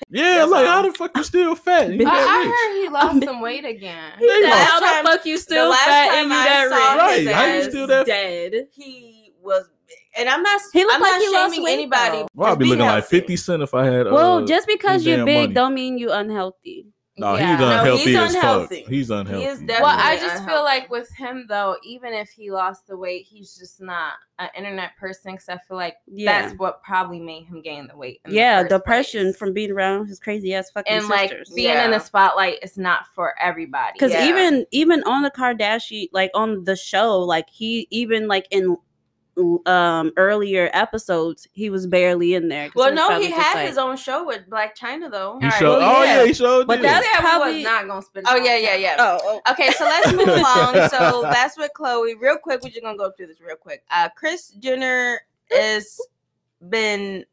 Yeah, That's like all. how the fuck you still fat? You I- I, got I rich. heard he lost some weight again. He They said, lost- how time- the fuck you still last fat time and you I got saw rich? Right, his how you still that- dead? he was, and I'm not. He looked I'm like not he lost shaming weight, anybody. though. Well, I'd be be looking like fifty cent if I had. Well, uh, just because you're big money. don't mean you unhealthy. No, Yeah. he's No, unhealthy he's as unhealthy. fuck. He's He unhealthy. is Well, I just feel like with him though, even if he lost the weight, he's just not an internet person. Because I feel like Yeah. that's what probably made him gain the weight. in the Yeah, depression place. from being around his crazy ass fucking sisters. and like sisters. being in the spotlight is not for everybody. Because Yeah. even even on the Kardashian, like on the show, like he even like in um earlier episodes, he was barely in there. Well, no, he had like- his own show with Blac Chyna though. He All right, showed. well, oh yeah. yeah, he showed. But did. that's He said we probably- was not gonna spend. Oh yeah, yeah, yeah. Oh, oh. Okay, so let's move along. So that's with Khloé. Real quick, we're just gonna go through this real quick. Uh Kris Jenner is been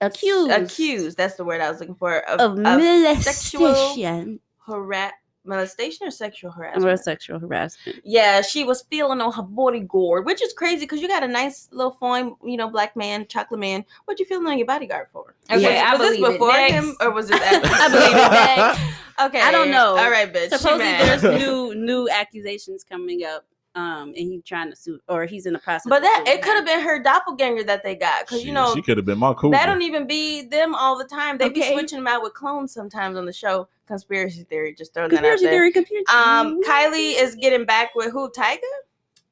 accused accused. That's the word I was looking for of, of of sexual molestation hara- molestation or sexual or harassment. sexual harassment. Yeah, she was feeling on her bodyguard, which is crazy because you got a nice little fine, you know, black man, chocolate man. What you feeling on your bodyguard for? Okay, was, I was this believe it. before Next. him or was this after? I believe it. Next. Okay, I don't know. All right, bitch. she Supposedly, mad. there's new new accusations coming up, um, and he's trying to sue, or he's in the process. But that it could have been her doppelganger that they got because you know she could have been my cool. that don't even be them all the time. They be switching them out with clones sometimes on the show. Conspiracy theory, just throwing conspiracy that out there. theory. Conspiracy. Um, Kylie is getting back with who? Tiger?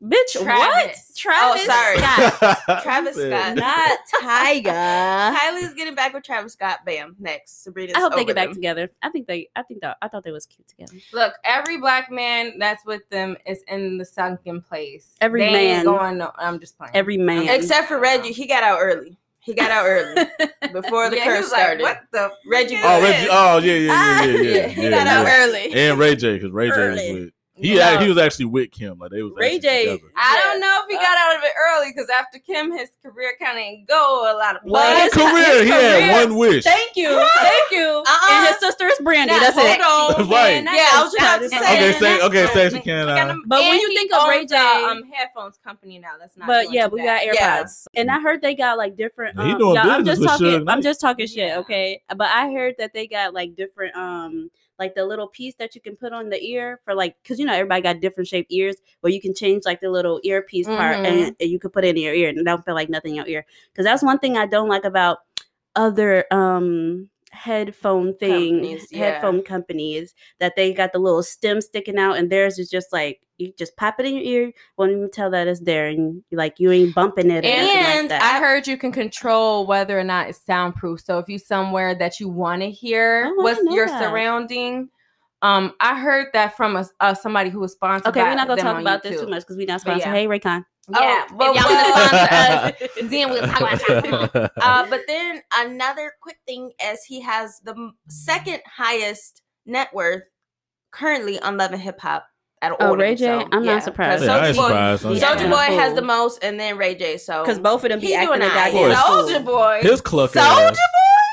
bitch, what? Travis. Travis Oh, sorry. Scott, Travis Scott. not Tiger. Kylie is getting back with Travis Scott. Bam. Next, Sabrina's I hope they over get back together. I think they. I think that. I thought they was cute together. Look, every black man that's with them is in the sunken place. Every They ain't man. going. No, I'm just playing. Every man. Except for Reggie, he got out early. He got out early before the Yeah, he curse was like, started. what the Reggie Oh, Reggie. Oh, yeah, yeah, yeah, yeah, yeah. yeah, he yeah, got out early. And Ray J, because Ray J was with. He No. act- he was actually with Kim. Like they was Ray actually J. together. I don't know if he got out of it early because after Kim, his career kind of didn't go a lot of Well, His his- places. career, his he had one wish. Thank you. Thank you. Uh-uh. And his sister is Brandy. Now, That's hold it. on. Right. Yeah, I was just about to say. Okay, and say okay, what- say she can. Uh, But when you think of Ray owns J- a, um, headphones company now. That's not. But yeah, we got. AirPods, Yeah. and I heard they got like different. He Um, doing yeah, I'm business just talking. I'm just talking shit, okay? But I heard that they got like different, um, like the little piece that you can put on the ear for like, cause you know everybody got different shaped ears, where you can change like the little earpiece part, Mhm. and, and you could put it in your ear, and don't feel like nothing in your ear. Cause that's one thing I don't like about other um headphone thing Companies, yeah. headphone companies that they got the little stem sticking out and theirs is just like you just pop it in your ear won't even tell that it's there and like you ain't bumping it like And that. I heard you can control whether or not it's soundproof. So if you somewhere that you want to hear what's your that. surrounding, um, I heard that from a, uh, somebody who was sponsored. okay, we're not gonna talk about this too much because we're not sponsored. yeah. Hey Raycon. Yeah, Oh, but if y'all wanna sponsor us, then we'll talk about that. Uh, but then another quick thing is he has the second highest net worth currently on Love and Hip Hop at of Oh. Ray J? so, I'm not surprised. Yeah, I Soulja ain't Boy, surprised. I'm Yeah. Soulja surprised. Boy has the most, and then Ray J. So Because both of them be he acting doing a nice. goddamn Course. Soulja. Boy. His cluck Soulja. Boy.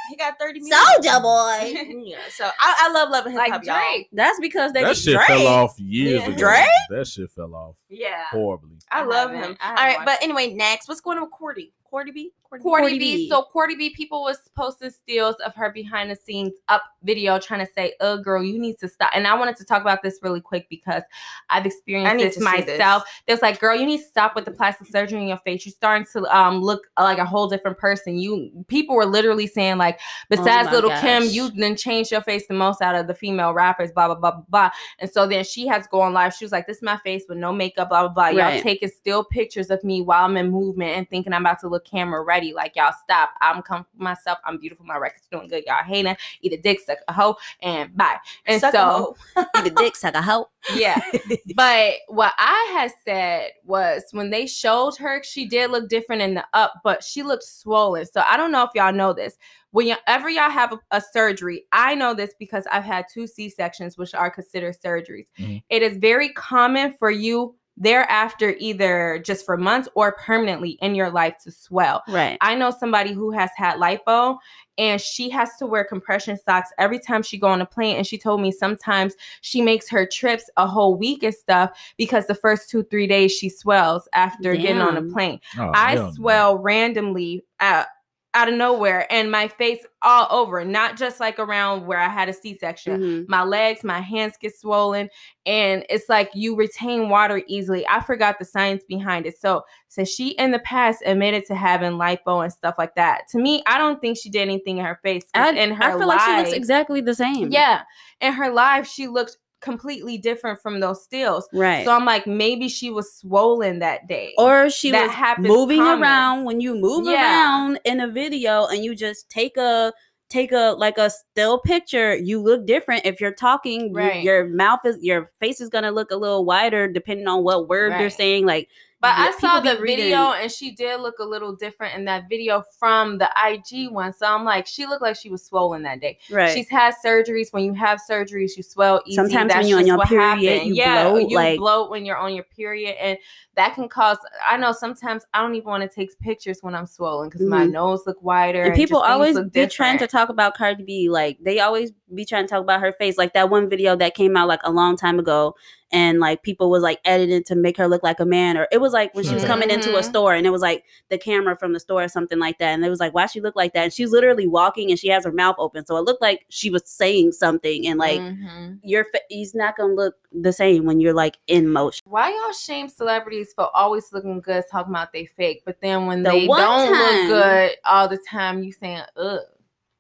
He got thirty million. Soulja Boy. yeah. So I, I love loving hip Like hop, y'all. That's because they That shit Drake. fell off years Yeah. ago. Drake? That shit fell off Yeah. horribly. I, I love haven't. him. I All haven't right, watched but anyway, next, what's going on with Cardi? Cardi B? Cardi, B. B. So Cardi B, people was posting stills of her behind the scenes up video trying to say, "Uh, girl, you need to stop." And I wanted to talk about this really quick because I've experienced this to myself. There's like, girl, you need to stop with the plastic surgery in your face. You're starting to um look like a whole different person. You people were literally saying like, besides my Lil' Kim, gosh. you then changed your face the most out of the female rappers. Blah blah blah blah blah. And so then she has to go on live. She was like, "This is my face with no makeup." Blah blah blah. Y'all Right. taking still pictures of me while I'm in movement and thinking I'm about to look camera Like y'all stop. I'm comfortable myself. I'm beautiful. My record's doing good. Y'all hating. Eat a dick, suck a hoe, and bye. And Suck so hoe. Eat a dick, suck a hoe. yeah. but what I had said was when they showed her, she did look different in the up, but she looked swollen. So I don't know if y'all know this. Whenever y'all have a, a surgery, I know this because I've had two C sections, which are considered surgeries. Mhm. It is very common for you thereafter, either just for months or permanently in your life, to swell. Right. I know somebody who has had lipo and she has to wear compression socks every time she go on a plane and she told me sometimes she makes her trips a whole week and stuff because the first 2 3 days she swells after getting on a plane. Oh, I hell no. swell randomly out out of nowhere and my face all over, not just like around where I had a C-section Mhm. my legs, my hands get swollen, and it's like you retain water easily. I forgot the science behind it. So, since she in the past admitted to having lipo and stuff like that, to me, I don't think she did anything in her face. I, in her I feel like she looks exactly the same. yeah, in her life, she looked completely different from those stills. Right. So I'm like, maybe she was swollen that day. or she that was moving common. around when you move Yeah. around in a video and you just take a take a like a still picture you look different if you're talking you- your mouth is your face is gonna look a little wider depending on what word you're saying like But yeah, I saw the video and she did look a little different in that video from the IG one. So I'm like, she looked like she was swollen that day. right She's had surgeries. When you have surgeries, you swell easy. Sometimes when you're on your period, happened. you yeah, bloat, you like- bloat when you're on your period, and that can cause. I know sometimes I don't even want to take pictures when I'm swollen because my Mhm. nose look wider. and people just always be trying to talk about Cardi B. Like they always be trying to talk about her face. Like that one video that came out like a long time ago, and like people was like edited to make her look like a man, or it was like when she was coming into a Mhm. store, and it was like the camera from the store or something like that, and it was like why she look like that, and she's literally walking and she has her mouth open, so it looked like she was saying something, and like Mhm. your fa- he's not gonna look the same when you're like in motion. Why y'all shame celebrities for always looking good, talking about they fake, but then when The they don't time- look good all the time, you saying ugh.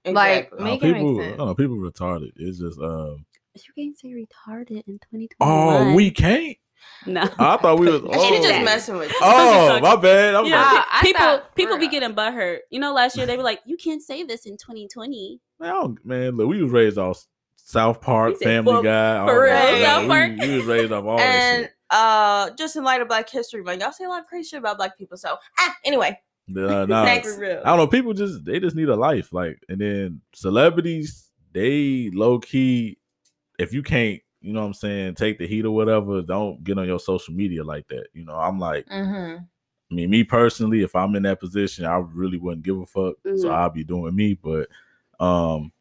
Like Exactly. make No, it people, make sense. no, no, people retarded. It's just, um, You can't say retarded in 2021. oh, we can't. no. I thought we was. And she oh. just messing with you. Oh, my bad. I'm Yeah, like, people thought- people be bruh. getting butthurt. You know, last year they were like, "You can't say this in 2020." man, man, look, we was raised off South Park, said, Family "Fuck, Guy. all for real, Man, South Park? We, was raised off all that and shit. uh just in light of Black History Month, y'all say a lot of crazy shit about black people. So ah, anyway, Uh, nah. I don't know. People just they just need a life, like, and then celebrities, they low key. If you can't, you know what I'm saying, take the heat or whatever, don't get on your social media like that. You know, I'm like, Mm-hmm. I mean, me personally, if I'm in that position, I really wouldn't give a fuck. So Mhm. I'll be doing me. But um,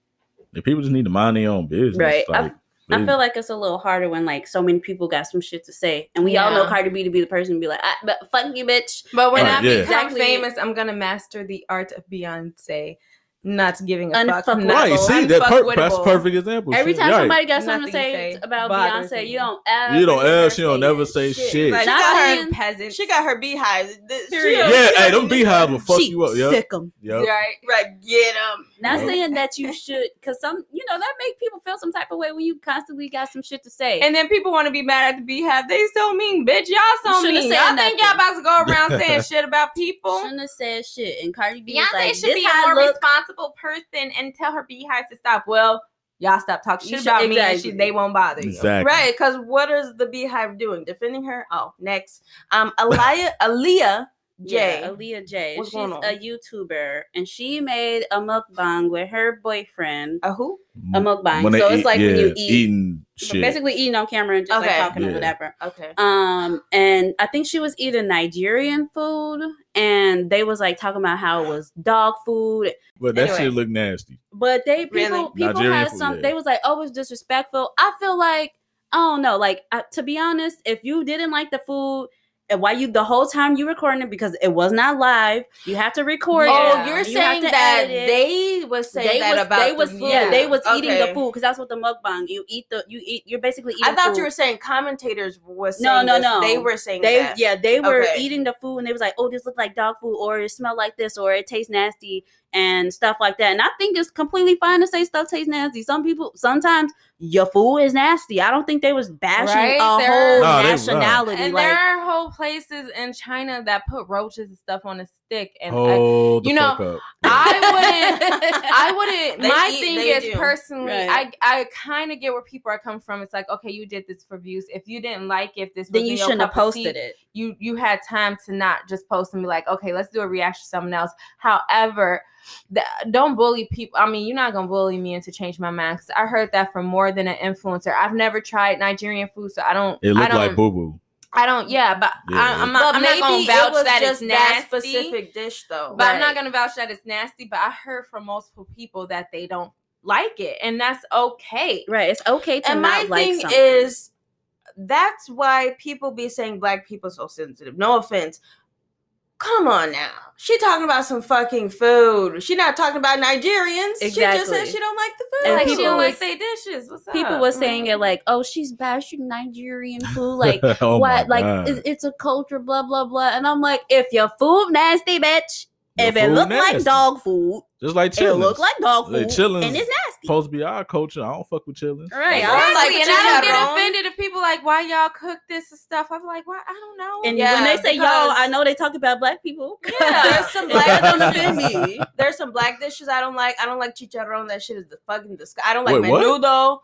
the people just need to mind their own business. Right. Like, I feel like it's a little harder when like so many people got some shit to say, and we all know Yeah. Cardi B to be the person to be like, ah, but "Fuck you, bitch." But when Right, I yeah. become Exactly. famous, I'm gonna master the art of Beyonce, not giving a fuck. Unfuckable. not- right. See, that per- that's perfect example. Every Shit, time right. somebody got something to say, you say about Beyonce, me. you don't ever. You don't hear ever- she don't never say shit. Like, She Not got her peasants. She got her BeyHives. This- she Period. don't- Yeah, she hey, don't them need to- BeyHives will fuck she you up. Yep. sick 'em. Yep. right. Right, get them. Not Yep. saying that you should, because some, you know, that make people feel some type of way when you constantly got some shit to say. And then people want to be mad at the BeyHive. They so mean, bitch. Y'all so mean. have said Y'all think y'all about to go around saying shit about people? shouldn't have said shit. And Cardi B was Beyonce like, should be a how I more look." Responsible person and tell her BeyHive to stop. Well, y'all stop talking You shit should- about me and she, they won't bother you. Exactly. Right, because what is the BeyHive doing? Defending her? Oh, next. Um, Aliyah, Aaliyah Jay. Yeah, Aaliyah J. What's She's going on? a YouTuber, and she made a mukbang with her boyfriend. A who? A mukbang. When So it's eat- like when you eat- eating shit. Basically, eating on camera and just Okay. like talking Yeah. or whatever. Okay. Um, and I think she was eating Nigerian food, and they was like talking about how it was dog food. but that Anyway. shit looked nasty. But they people Really? people Nigerian had food, some. yeah. They was like, oh, it's disrespectful. I feel like I don't know. Like uh, to be honest, if you didn't like the food. And why you the whole time you recording it because it was not live, you have to record. Oh, it. you're You saying that they was saying they that was about they was food. yeah they was eating the food because that's what the mukbang you eat the you eat you're basically eating I thought food. you were saying commentators was No, saying no, this. no. They were saying they that. yeah they were Okay. eating the food and they was like oh this look like dog food or it smelled like this or it tastes nasty and stuff like that and i think it's completely fine to say stuff tastes nasty some people sometimes your food is nasty i don't think they was bashing Right, a there- whole No, they- nationality And like there are whole places in China that put roaches and stuff on a stick. And I, Hold the you know, fuck up. I wouldn't. I wouldn't. My eat- thing is do. personally, Right. I I kind of get where people are coming from. It's like, okay, you did this for views. If you didn't like, if this then wasn't you shouldn't have cup of tea, posted it you you had time to not just post and be like, okay, let's do a reaction to someone else. However, th- don't bully people. I mean, you're not gonna bully me into change my mind. 'cause I heard that from more than an influencer. I've never tried Nigerian food, so I don't. It I looked don't, like boo boo. I don't. Yeah, but Yeah, I, I'm not. But I'm not gonna maybe vouch it was that just it's that specific dish though. But I'm not gonna vouch that it's nasty. But I heard from multiple people that they don't like it, and that's okay. right it's okay to and my not like thing something. is that's why people be saying black people so sensitive. No offense. Come on now. She talking about some fucking food. She not talking about Nigerians. She just said she don't like the food. And like she don't like was- say dishes. What's up? people were mm-hmm. saying it like oh she's bashing nigerian food like oh what like God. it- it's a culture blah blah blah and i'm like if your food nasty bitch Your if it food look like dog food just like it chillin'. look like dog Like food chillins and it's nasty supposed to be our culture. I don't fuck with chillin'. Right, I Exactly, don't like and I don't get chicharron. offended if people like why y'all cook this and stuff. I'm like, why? I don't know. and Yeah, when they say y'all i know they talk about black people Yeah, there's some black that don't offend dishes. me There's some black dishes I don't like. I don't like chicharron. That shit is the fucking disgusting. I don't like Wait, what? menudo.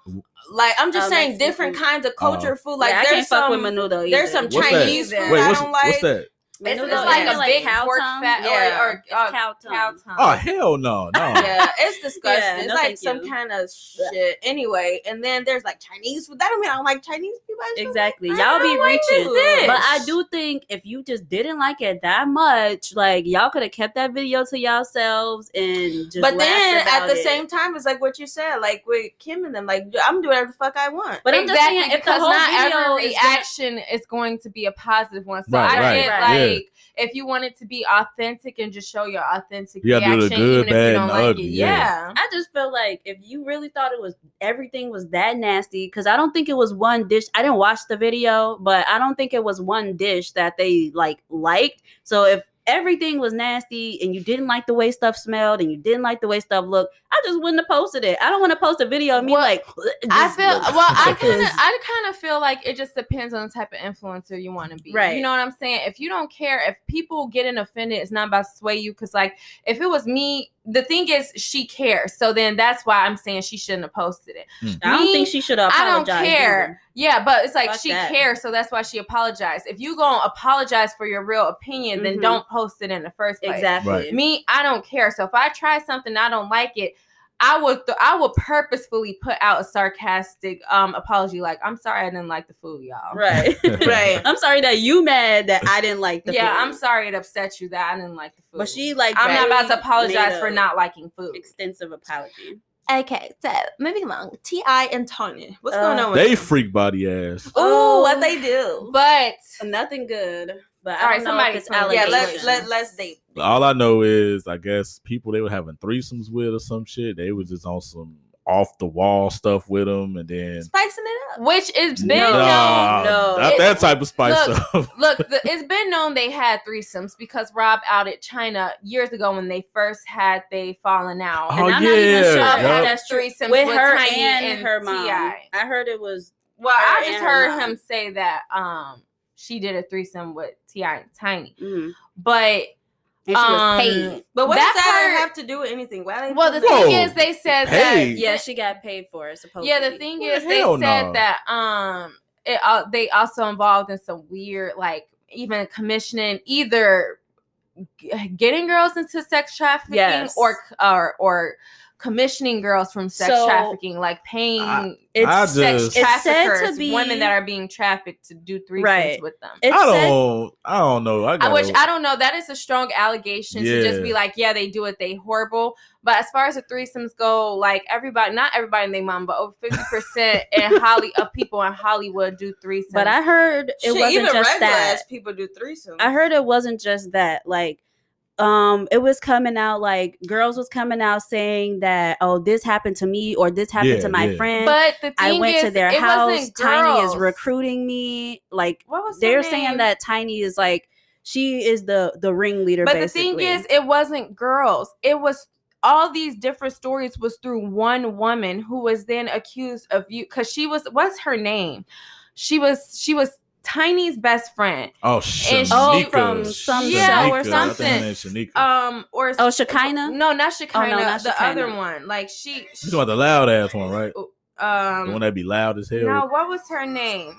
Like I'm just saying, Mexican different food. kinds of culture Oh. food. Like Yeah, I there's can't fuck some, with menudo there's some What's? Chinese Either. food Wait, I don't like. what's that? It's, it's like is a like big cow pork tongue. fat Yeah, or, or it's uh, cow tongue. cow tongue. Oh hell no, no. Yeah, it's disgusting. Yeah, it's no, like some you. kind of shit. Anyway, and then there's like Chinese food. That don't mean I don't like Chinese people. Exactly. I Y'all be like reaching. But I do think if you just didn't like it that much, like y'all could have kept that video to yourselves and just But then laughed at the it. same time, it's like what you said, like with Kim and them, like I'm doing whatever the fuck I want. But I'm just exactly saying, if the because whole not video every is gonna- reaction is going to be a positive one. So Right, I right, get right. like if you want it to be authentic and just show your authentic You gotta do reaction, the good, even if you don't like ugly, it. yeah. Yeah. I just feel like if you really thought it was everything was that nasty, because I don't think it was one dish. I didn't watch the video, but I don't think it was one dish that they like liked. So if everything was nasty and you didn't like the way stuff smelled and you didn't like the way stuff looked, I just wouldn't have posted it. I don't want to post a video of me Well, like. I feel well. I kind of. I kind of feel like it just depends on the type of influencer you want to be. Right. You know what I'm saying? If you don't care, if people getting offended, it's not about sway you. Because like, if it was me, the thing is, she cares. So then that's why I'm saying she shouldn't have posted it. I don't think she should have I don't care. either. Yeah, but it's like Fuck she that. cares, so that's why she apologized. If you gonna apologize for your real opinion, then Mhm. don't post it in the first place. Exactly. Right. Me, I don't care. So if I try something I don't like it, I would th- I would purposefully put out a sarcastic um apology, like I'm sorry I didn't like the food, y'all. Right. Right. I'm sorry that you mad that I didn't like the yeah, food. I'm sorry it upset you that I didn't like the food. But she like I'm not about to apologize for not liking food. extensive apology. Okay, so moving along. Ti and Tiny, what's Uh, going on with They them? freak body ass. Ooh, what they do? But Nothing good. But All I don't know somebody if it's tell yeah, let's let let's date. All I know is, I guess people they were having threesomes with or some shit. They was just on some off the wall stuff with them, and then Spicing it up. which it's been No, known no. not It- that type of spice look, up. Look, the, it's been known they had threesomes because Rob outed Chyna years ago when they first had they fallen out. Oh, and I'm not even yeah, sure yup. if that's true. With with her Tiny and, and her mom. T.I.. I heard it was well, her I just heard mom. him say that um she did a threesome with Ti and Tiny, mm, but and she Um, was paid. But what That does that part- have to do with anything? Why they well, the put Whoa, thing is they said paid? that Yeah, she got paid for it. Supposedly. yeah, the thing Well, is they said no. that um it uh, they also involved in some weird like even commissioning either getting girls into sex trafficking Yes. or or or commissioning girls from sex So, trafficking, like paying I- It's I sex just- It's said to traffickers, be- women that are being trafficked to do threesomes Right. with them. It's I said- don't. I don't know. I, I gotta, wish I don't know. That is a strong allegation to just be like, yeah, they do it, they horrible. But as far as the threesomes go, like everybody, not everybody in their mom, but over fifty percent in Holly of people in Hollywood do threesomes. But I heard it Shit, wasn't even just regular that. people do threesomes. I heard it wasn't just that. Like, um, it was coming out like girls was coming out saying that, oh, this happened to me or this happened Yeah, to my yeah. friend. But the thing I went is, to their it house. wasn't Tiny is recruiting me. Like What was they're saying that Tiny is like she is the the ringleader. But basically. the thing is, it wasn't girls. It was all these different stories was through one woman who was then accused of you because she was what's her name? She was she was Tiny's best friend. Oh, And Shanika. Oh, from some show or Shanika. I think something. Um or Oh, Shekinah? No, not Shekinah. not the Shekinah. other one. Like she, you talking about the loud ass one, right? the um one that be loud as hell. No, what was her name?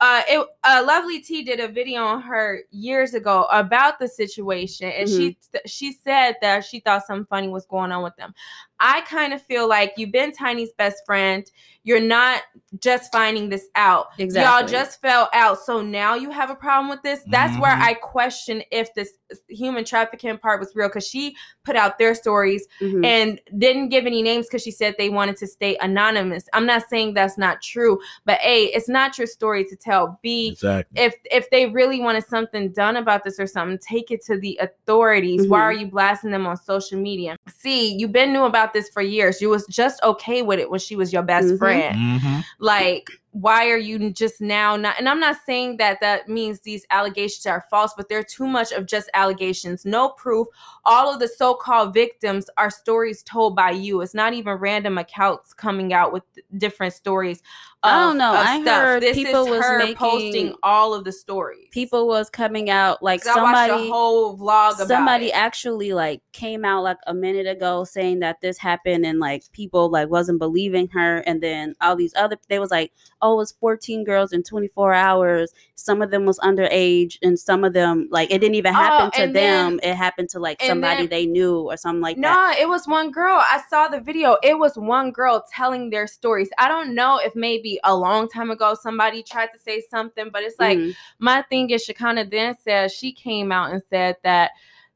Uh, it uh, Lovely T did a video on her years ago about the situation, and she she said that she thought something funny was going on with them. I kind of feel like you've been Tiny's best friend. You're not just finding this out. Exactly. Y'all just fell out, so now you have a problem with this. That's where Mhm. I question if this human trafficking part was real because she put out their stories Mhm. and didn't give any names because she said they wanted to stay anonymous. I'm not saying that's not true, but A, it's not your story to tell. B, exactly. if if they really wanted something done about this or something, take it to the authorities. Why Mhm. are you blasting them on social media? C, you've been new about this for years. You was just okay with it when she was your best Mhm. friend Mhm. like why are you just now not and i'm not saying that that means these allegations are false but they're too much of just allegations. No proof. All of the so-called victims are stories told by you. It's not even random accounts coming out with different stories I don't know. I stuff. heard this people is was her making- posting all of the stories. People was coming out like 'Cause I watched somebody a whole vlog about somebody actually like came out like a minute ago saying that this happened and like people like wasn't believing her. And then all these other they was like oh it was 14 girls in 24 hours some of them was underage and some of them like it didn't even happen to Oh, and then- them it happened to like somebody then- they knew or something like no, that No, it was one girl. I saw the video. It was one girl telling their stories. I don't know if maybe a long time ago somebody tried to say something, but it's like Mhm. my thing is Shekinah then said she came out and said that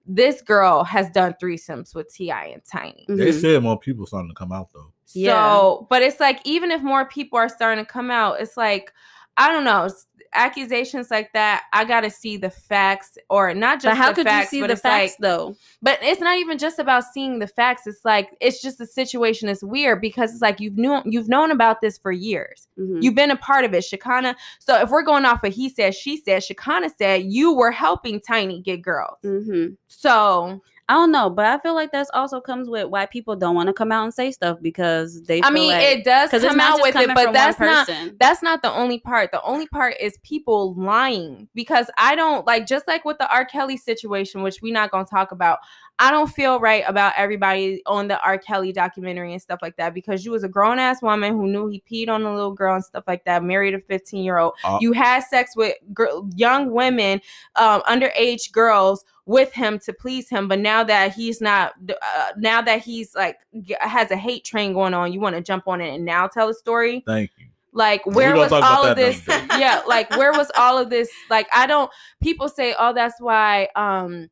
this girl has done threesomes with Ti and Tiny. They Mhm. said more people starting to come out though. Yeah. So, but it's like even if more people are starting to come out, it's like I don't know. Accusations like that, I gotta see the facts, or not just but how could facts, you see the facts like, though but it's not even just about seeing the facts. It's like it's just the situation is weird because it's like you've known you've known about this for years. Mhm. You've been a part of it, Shekinah. So if we're going off of he said, she said, Shekinah said you were helping Tiny get girls. Mhm. So I don't know, but I feel like that's also comes with why people don't want to come out and say stuff because they. I feel mean, like, it does because it's come out with it, but that's not that's not the only part. The only part is people lying because I don't like just like with the R. Kelly situation, which we're not gonna talk about. I don't feel right about everybody on the R. Kelly documentary and stuff like that because you was a grown ass woman who knew he peed on a little girl and stuff like that, married a 15 year old. Uh, You had sex with gr- young women, um, underage girls with him to please him. But now that he's not, uh, now that he's like has a hate train going on, you want to jump on it and now tell a story. Thank you. Like where was all of this? yeah, like where was all of this? Like I don't. People say, oh, that's why um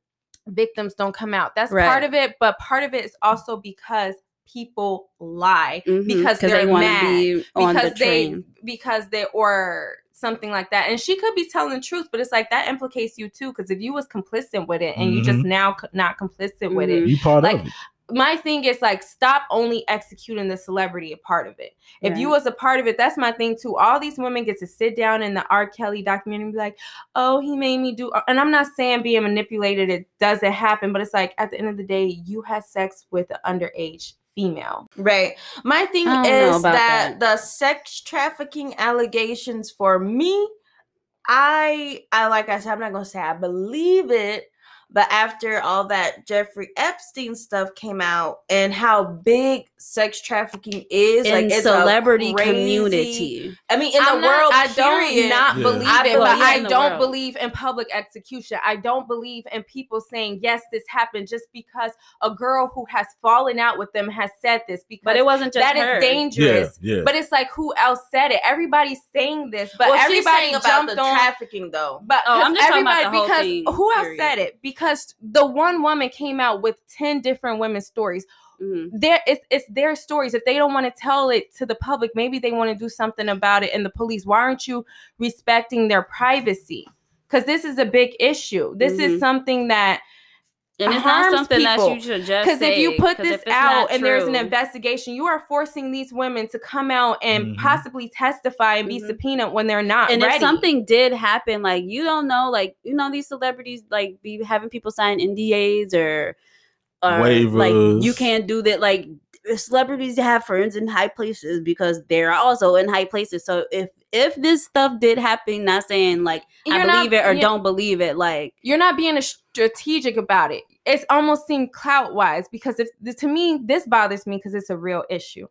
victims don't come out. That's Right. part of it, but part of it is also because people lie Mhm, because they're they mad be on the because they train. because they or something like that and she could be telling the truth but it's like that implicates you too because if you was complicit with it and you just Mhm. now not complicit with it Mhm. You part Like, of it. my thing is like stop only executing the celebrity a part of it if you was a part of it that's my thing too all these women get to sit down in the r kelly documentary and be like oh he made me do and i'm not saying being manipulated it doesn't happen but it's like at the end of the day you had sex with an underage female Right. My thing I don't know is about that, the sex trafficking allegations for me, I I like I said, I'm not gonna say I believe it, But after all that Jeffrey Epstein stuff came out and how big sex trafficking is, in like it's a celebrity crazy- community. I mean, in I'm the not- world, I period. don't not Yeah. believe I it, feel but I in don't world. believe in public execution. I don't believe in people saying yes, this happened just because a girl who has fallen out with them has said this. Because But it wasn't just that is her. Yeah, dangerous. yeah. But it's like who else said it? Everybody's saying this, but well, she's everybody saying about the on. trafficking though. But Oh, I'm 'cause just talking about everybody the whole because thing, who else period. said it? Because the one woman came out with ten different women's stories. Mhm. There, it's, it's their stories. If they don't want to tell it to the public, maybe they want to do something about it in the police. Why aren't you respecting their privacy? Because this is a big issue. This Mhm. is something that And it's not harms something that people. you should just because if you put this if it's out and there's an investigation, you are forcing these women to come out and Mhm. possibly testify and be Mhm. subpoenaed when they're not and ready. if something did happen, like you don't know, like you know, these celebrities like be having people sign NDAs or, or like you can't do that. Like celebrities have friends in high places because they're also in high places. So if if this stuff did happen, not saying like I You're not- believe it or don't believe it, like you're not being a strategic about it. It's almost seemed clout wise because if to me this bothers me because it's a real issue.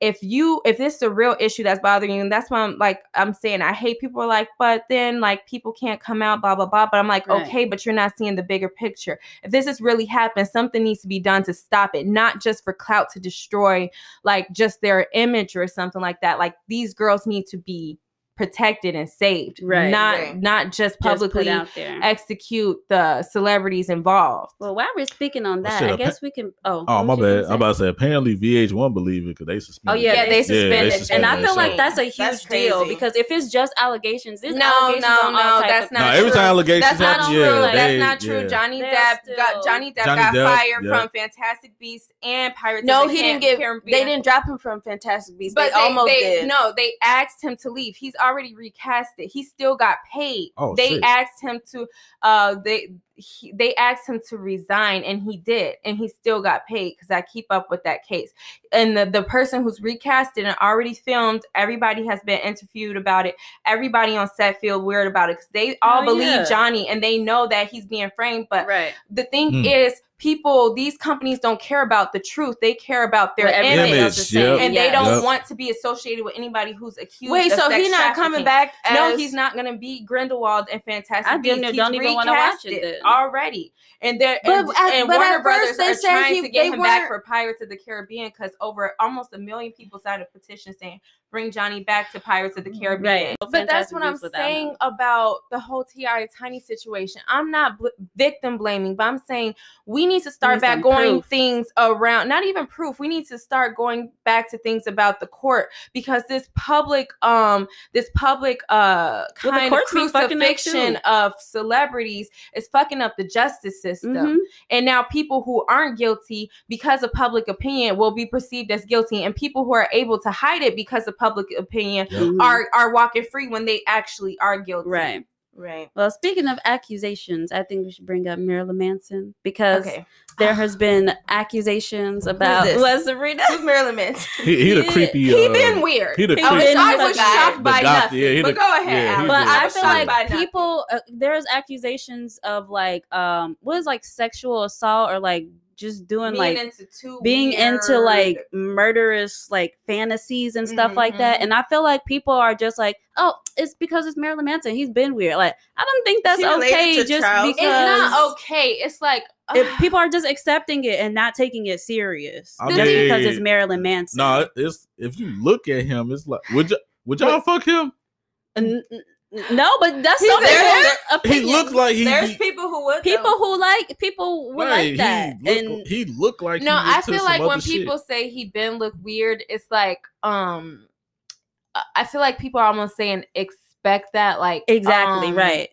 If you if this is a real issue that's bothering you, and that's why I'm like I'm saying I hate people are like, but then like people can't come out, blah blah blah. But I'm like, Right. okay, but you're not seeing the bigger picture. If this has really happened, something needs to be done to stop it, not just for clout to destroy like just their image or something like that. Like these girls need to be protected and saved, Right. Not Right. not just just publicly out there. execute the celebrities involved. well, while we're speaking on Oh, that, shit, I appa- guess we can. Oh, Oh my was you gonna bad. I'm about to say apparently VH1 believe it because they Oh suspended. yeah, Yeah, they they suspended, suspended and I that feel like that's a huge That's deal because if it's just allegations, there's No, allegations no, no, that's of not No, things. every true. time allegations That's not true. yeah, That's they- not true. Johnny Depp still- got Johnny Depp Johnny got Depp, fired yeah. from Fantastic Beasts and Pirates. No, he didn't Ca- get. They didn't drop him from Fantastic Beasts. But they, almost did. No, they asked him to leave. He's already recast it. He still got paid. Oh, they shit. asked him to. Uh, they he, they asked him to resign, and he did, and he still got paid because I keep up with that case. And the the person who's recasted and already filmed, everybody has been interviewed about it. Everybody on set feel weird about it because they all Oh, believe yeah. Johnny, and they know that he's being framed, but right. the thing Hmm. is people these companies don't care about the truth they care about their What everybody image, Image, saying, yep. and they don't Yep. want to be associated with anybody who's accused Wait, of so he's not coming trafficking. back? no he's not going to be grindelwald and fantastic I damn Beasts. near don't even wanna watch it recasted then. Already. And they're But and, at- and but warner brothers they are said trying he- to get him back for pirates of the caribbean because over almost a million people signed a petition saying bring johnny back to pirates of the caribbean Right. but that's what i'm saying him. about the whole ti tiny situation i'm not bl- victim blaming but i'm saying we need to start need back going proof. things around not even proof we need to start going back to things about the court because this public um this public uh Well, the kind of courts be fucking up, crucifixion of celebrities is fucking up the justice system Mhm. and now people who aren't guilty because of public opinion will be perceived as guilty and people who are able to hide it because of public opinion Yep. Mhm. are are walking free when they actually are guilty right. right. Well, speaking of accusations, I think we should bring up Marilyn Manson because okay there has been accusations about this? Serena. Who's Marilyn Manson? He, he the He- creepy. he uh, been weird He the He I was, I was shocked by goth- nothing yeah, but the- go ahead yeah, he Alex. the- But I I feel like people uh, there's accusations of like um what is like sexual assault or like just doing being like into too being into like murderous like fantasies and stuff like that. Mhm. And I feel like people are just like, oh, it's because it's Marilyn Manson. He's been weird. Like I don't think that's okay just Charles because it's not okay it's like if people are just accepting it and not taking it serious I just because it's Marilyn Manson. No, it's if you look at him, it's like would you would y'all fuck him? N- n- no, but that's He's something. there- their He opinion. looks like he There's be- people who would. people though. who like people will right, like that, He look, and he looked like no he i feel like other when shit. people say he been look weird it's like um I- i feel like people are almost saying expect that like exactly um, right.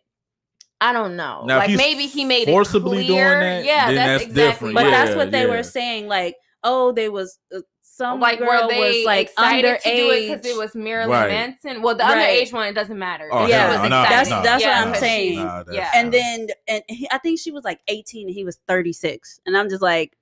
i don't know Now, like maybe he made forcibly it doing that, yeah then that's, that's exactly different. But what- that's Yeah, what they yeah. were saying. Like, oh, they was uh, some like girl were they was like excited to do it underage. because it was Marilyn Right. Manson? Well, the Right. underage one it doesn't matter. Oh, Yeah, She was no. That's- no, that's what I'm saying. nah, that's- Yeah. and then and he, I think she was like 18 and he was 36. And I'm just like,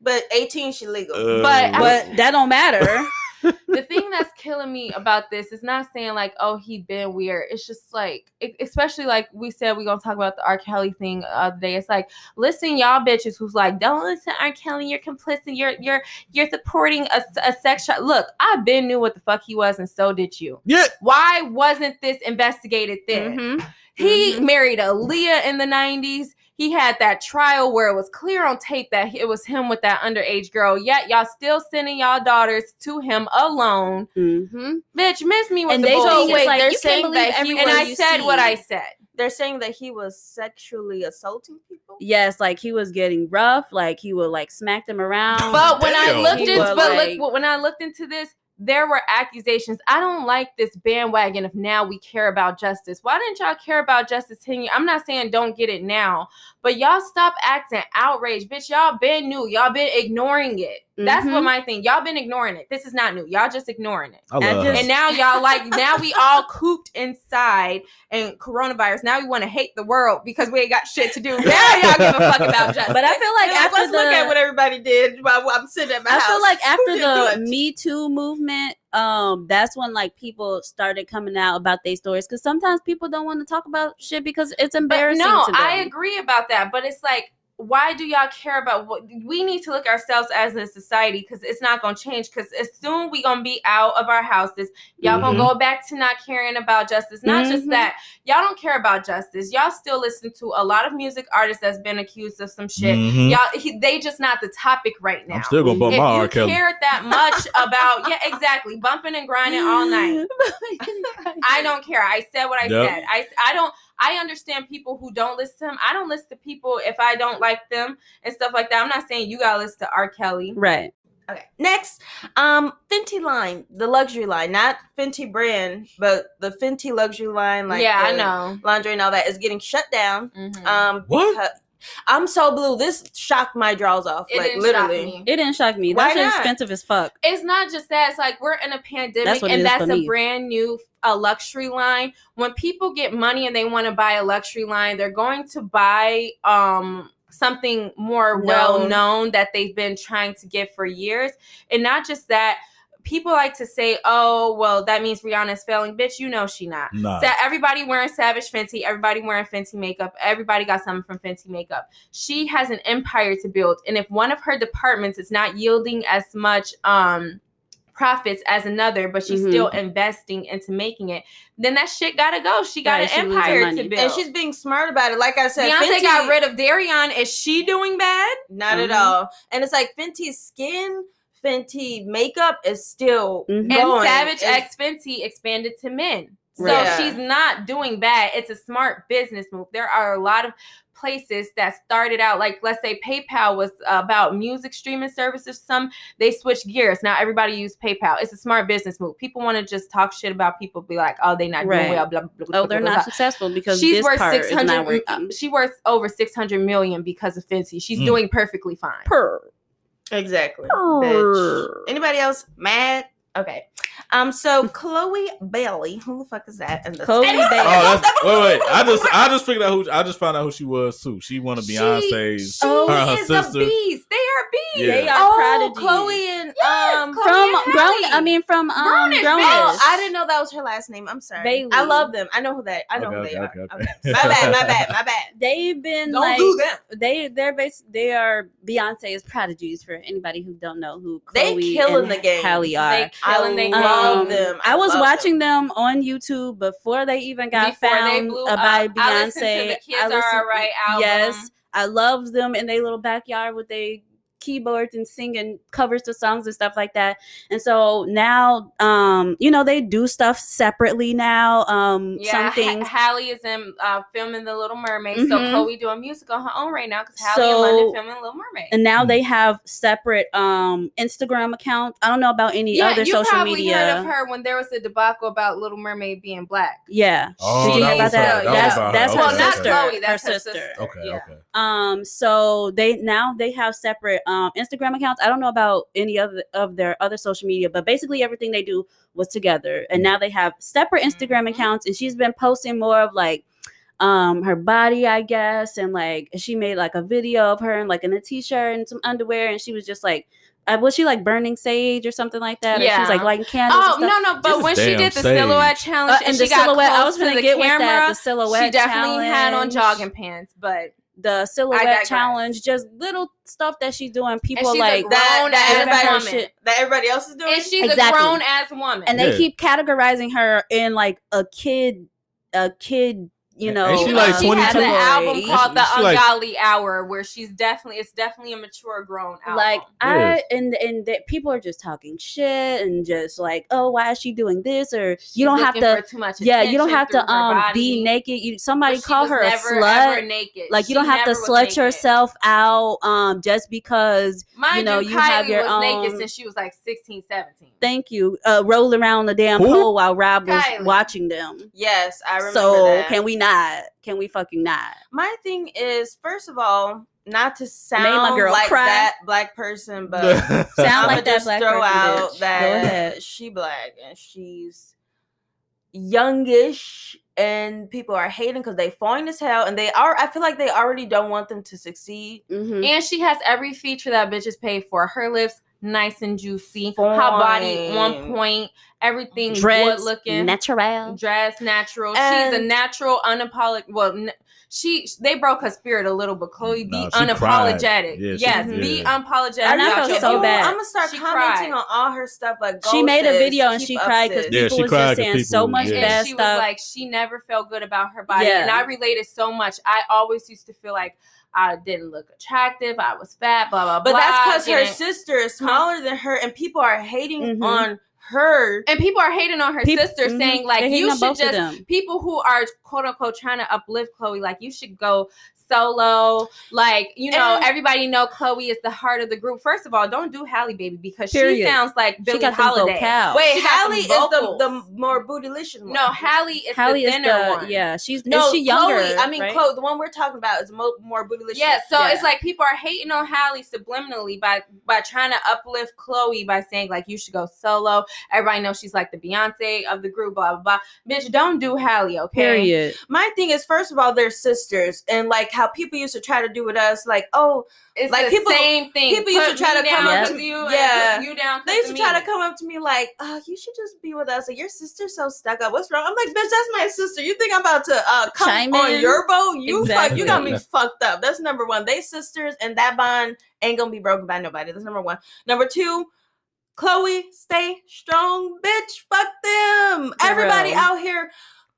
But 18 she legal. Uh, But I- but that don't matter. the thing that's killing me about this is not saying like, oh, he been weird. It's just like, e- especially like we said, we're gonna talk about the R. Kelly thing the other day. It's like, listen, y'all bitches who's like, don't listen to R. Kelly, you're complicit, you're you're you're supporting a, a sex shop. Look, I been knew what the fuck he was, and so did you. Yeah. Why wasn't this investigated then? Mhm. He Mhm. married Aaliyah in the 90s. He had that trial where it was clear on tape that it was him with that underage girl. Yet y'all still sending y'all daughters to him alone. Mhm. Bitch, miss me with And the they bullshit. think So wait, it's like they're you saying can't believe that he everyone and I you said what. I said. They're saying that he was sexually assaulting people. Yes, like he was getting rough, like he would like smack them around. But when I looked into would, but like- look when I looked into this, there were accusations. I don't like this bandwagon of now we care about justice. Why didn't y'all care about justice 10 years? I'm not saying don't get it now, but y'all stop acting outraged. Bitch, y'all been new. Y'all been ignoring it. That's what Mhm. my thing. Y'all been ignoring it. This is not new. Y'all just ignoring it. I love just- And now y'all like now we all cooped inside and coronavirus. Now we want to hate the world because we ain't got shit to do. Now y'all give a fuck about justice. But I feel like They're after let's the, look at what everybody did while I'm sitting at my I house. I feel like after the? Me Too movement, um, that's when like people started coming out about their stories because sometimes people don't want to talk about shit because it's But embarrassing. no, to them. I agree about that. But it's like, why do y'all care about what we need to look ourselves as a society? Because it's not gonna change. Because as soon we gonna be out of our houses, y'all Mhm. gonna go back to not caring about justice. Not just Mhm. that, y'all don't care about justice. Y'all still listen to a lot of music artists that's been accused of some shit. Mhm. Y'all, he, they just not the topic right now. I'm still gonna bump if my you. Kelly. cared that much about, yeah, exactly, bumping and grinding all night. I don't care. I said what I Yep. said. I I don't. I understand people who don't listen to him. I don't listen to people if I don't like them and stuff like that. I'm not saying you gotta listen to R. Kelly. right. Okay. Next, um, Fenty line, the luxury line, not Fenty brand, but the Fenty luxury line, like yeah, I know. laundry and all that is getting shut down. Mhm. Um, What? because- I'm so blue. This shocked my drawers off. It like didn't shock literally. me. It didn't shock me. Why That's not? expensive as fuck. It's not just that. It's like we're in a pandemic, That's and that's a me. brand new a luxury line. When people get money and they want to buy a luxury line, they're going to buy um something more well Known. known that they've been trying to get for years, and not just that. People like to say, "Oh, well, that means Rihanna's failing." Bitch, you know she not. Nah. Sa- everybody wearing Savage Fenty, everybody wearing Fenty makeup, everybody got something from Fenty makeup. She has an empire to build, and if one of her departments is not yielding as much um profits as another, but she's Mhm. still investing into making it, then that shit gotta go. She got Right, an losing empire to build. And she's being smart about it. Like I said, Beyonce Fenty, got rid of Deréon. Is she doing bad? Not at Mhm. all. And it's like Fenty's skin, Fenty makeup is still Mhm. And going. Savage It's- X Fenty expanded to men. So Right. she's not doing bad. It's a smart business move. There are a lot of places that started out like let's say PayPal was about music streaming services some they switched gears now everybody use PayPal it's a smart business move people want to just talk shit about people be like oh they not Right. doing well blah, blah, blah, Oh, blah, they're blah, not blah. successful because she's this worth part is not 600 working. she worth over 600 million because of Fenty she's Mm. doing perfectly fine Per. Exactly. Bitch. Anybody else mad? Okay. Um. So Chloe Bailey, who the fuck is that? And the Chloe And- Bailey. Oh, that's, wait, wait. I just, I just figured out who. I just found out who she was too. She one of She- Beyonce's. she her her is sister. a beast they are beasts Yeah. They are oh, prodigies. Chloe and Yes, um. Chloe from and grown. I mean, from um, Grownish, grown. Oh, I didn't know that was her last name. I'm sorry. Bailey. I love them. I know who they. I know Okay, who they okay, are. okay, Okay. okay. My bad. My bad. My bad. They've been Don't like do them. they they're based. they are Beyonce's prodigies for anybody who don't know who They Chloe killing and the game. Halle are. they killing they I love Um, them. I was watching them. them. on YouTube before they even got Before found they uh, by up. I listened to Beyonce. the Kids I Are Alright album. Yes, I loved them in their little backyard with their keyboards and singing covers to songs and stuff like that. And so now, um, you know, they do stuff separately now. Um, Yeah, some Ha- things. Halle is in uh, filming The Little Mermaid, so Mhm. Chloe doing music on her own right now because Halle So- in London filming Little Mermaid. and now they have separate um Instagram accounts. I don't know about any yeah, other you social probably media. heard of her when there was a debacle about Little Mermaid being black. Yeah. Oh, Did you that hear about was that? her. That was that's her. that's Okay, her well, not. Chloe, that's her her sister. sister. Okay, Yeah. okay. Um, so they now they have separate um Instagram accounts. I don't know about any other of their other social media, but basically everything they do was together. And now they have separate Instagram Mhm. accounts, and she's been posting more of like um her body, I guess, and like she made like a video of her and like in a t-shirt and some underwear, and she was just like uh, was she like burning sage or something like that? Or she was like Yeah. lighting candles. Oh no no! But Just when she did the sage. silhouette challenge Uh, and, and she the got silhouette, I was to gonna the get with camera, that. The silhouette she definitely had on jogging pants, but the silhouette challenge, just little stuff that she's doing. People she's a like grown that, that ass everybody woman. shit. that everybody else is doing. and she's Exactly. a grown ass woman. and they Yeah. keep categorizing her in like a kid, a kid. You know, and she Even like though she has 22. an album category. called The She like- Ungodly Hour, where she's definitely it's definitely a mature grown album. like I and and that people are just talking shit and just like, oh, why is she doing this? Or She's you don't have to. too much Yeah, you don't have to um body. be naked. You somebody call was her a slut. ever naked. Like you She don't have to slut naked. yourself out um just because Mind you know, you, you Kylie have your was naked own- since she was like 16, 17. thank you uh rolling around the damn Who? pole while Rob was Kylie. watching them. yes, I remember So that. can we not? Can we fucking not? My thing is, first of all, not to my sound girl like cry. that black person, but Sound I'ma like that just black throw person, out bitch. That she black and she's youngish and people are hating because they fine as hell and they are I feel like they already don't want them to succeed. Mhm. And she has every feature that bitches pay for. Her lips nice and juicy. Her body Fine. on point. Everything good looking. natural. dress natural. She's a natural, unapologetic. Well, n- she they broke her spirit a little, but Chloe be Nah, she unapologetic. Yeah, she- yes, be yeah. unapologetic. And I felt so bad. I'm gonna start She commenting cried. on all her stuff like She go, made a video and she cried because sis. Yeah, people she was cried just 'cause saying so much yeah. and she stuff. was like, she never felt good about her body, Yeah. and I related so much. I always used to feel like I didn't look attractive. I was fat, blah blah blah. But that's because her sister is smaller than her, and people are hating Mhm. on her. and people are hating on her Peop- sister, mhm. saying like you should just people who are quote unquote trying to uplift Chloe, like you should go solo. Like, you know, And- everybody know Chloe is the heart of the group. First of all, don't do Halle Baby because she sounds like Billie got Holiday. Wait, She Halle them is the, the more bootylicious one. No, Halle is Halle the is thinner the one. yeah. She's No, is she younger? Chloe. I mean, right? Chloe. The one we're talking about is mo- more bootylicious. Yeah, so Yeah. it's like people are hating on Halle subliminally by by trying to uplift Chloe by saying like you should go solo. Everybody knows she's like the Beyonce of the group, blah blah blah. Bitch, don't do Halle, okay? Period. My thing is, first of all, they're sisters, and like how people used to try to do with us, like, oh, It's Like, the people- same thing. people used to try to come up to you, yeah. and put you down. they used to try to me. come up to me like, oh, you should just be with us. Like, your sister's so stuck up. What's wrong? I'm like, bitch, that's my sister. You think I'm about to uh, come Chime on in? your boat? You fuck, you got me fucked up. That's number one. They sisters, and that bond ain't gonna be broken by nobody. That's number one. Number two. Chloe, stay strong, bitch. Fuck them. For Everybody real. out here,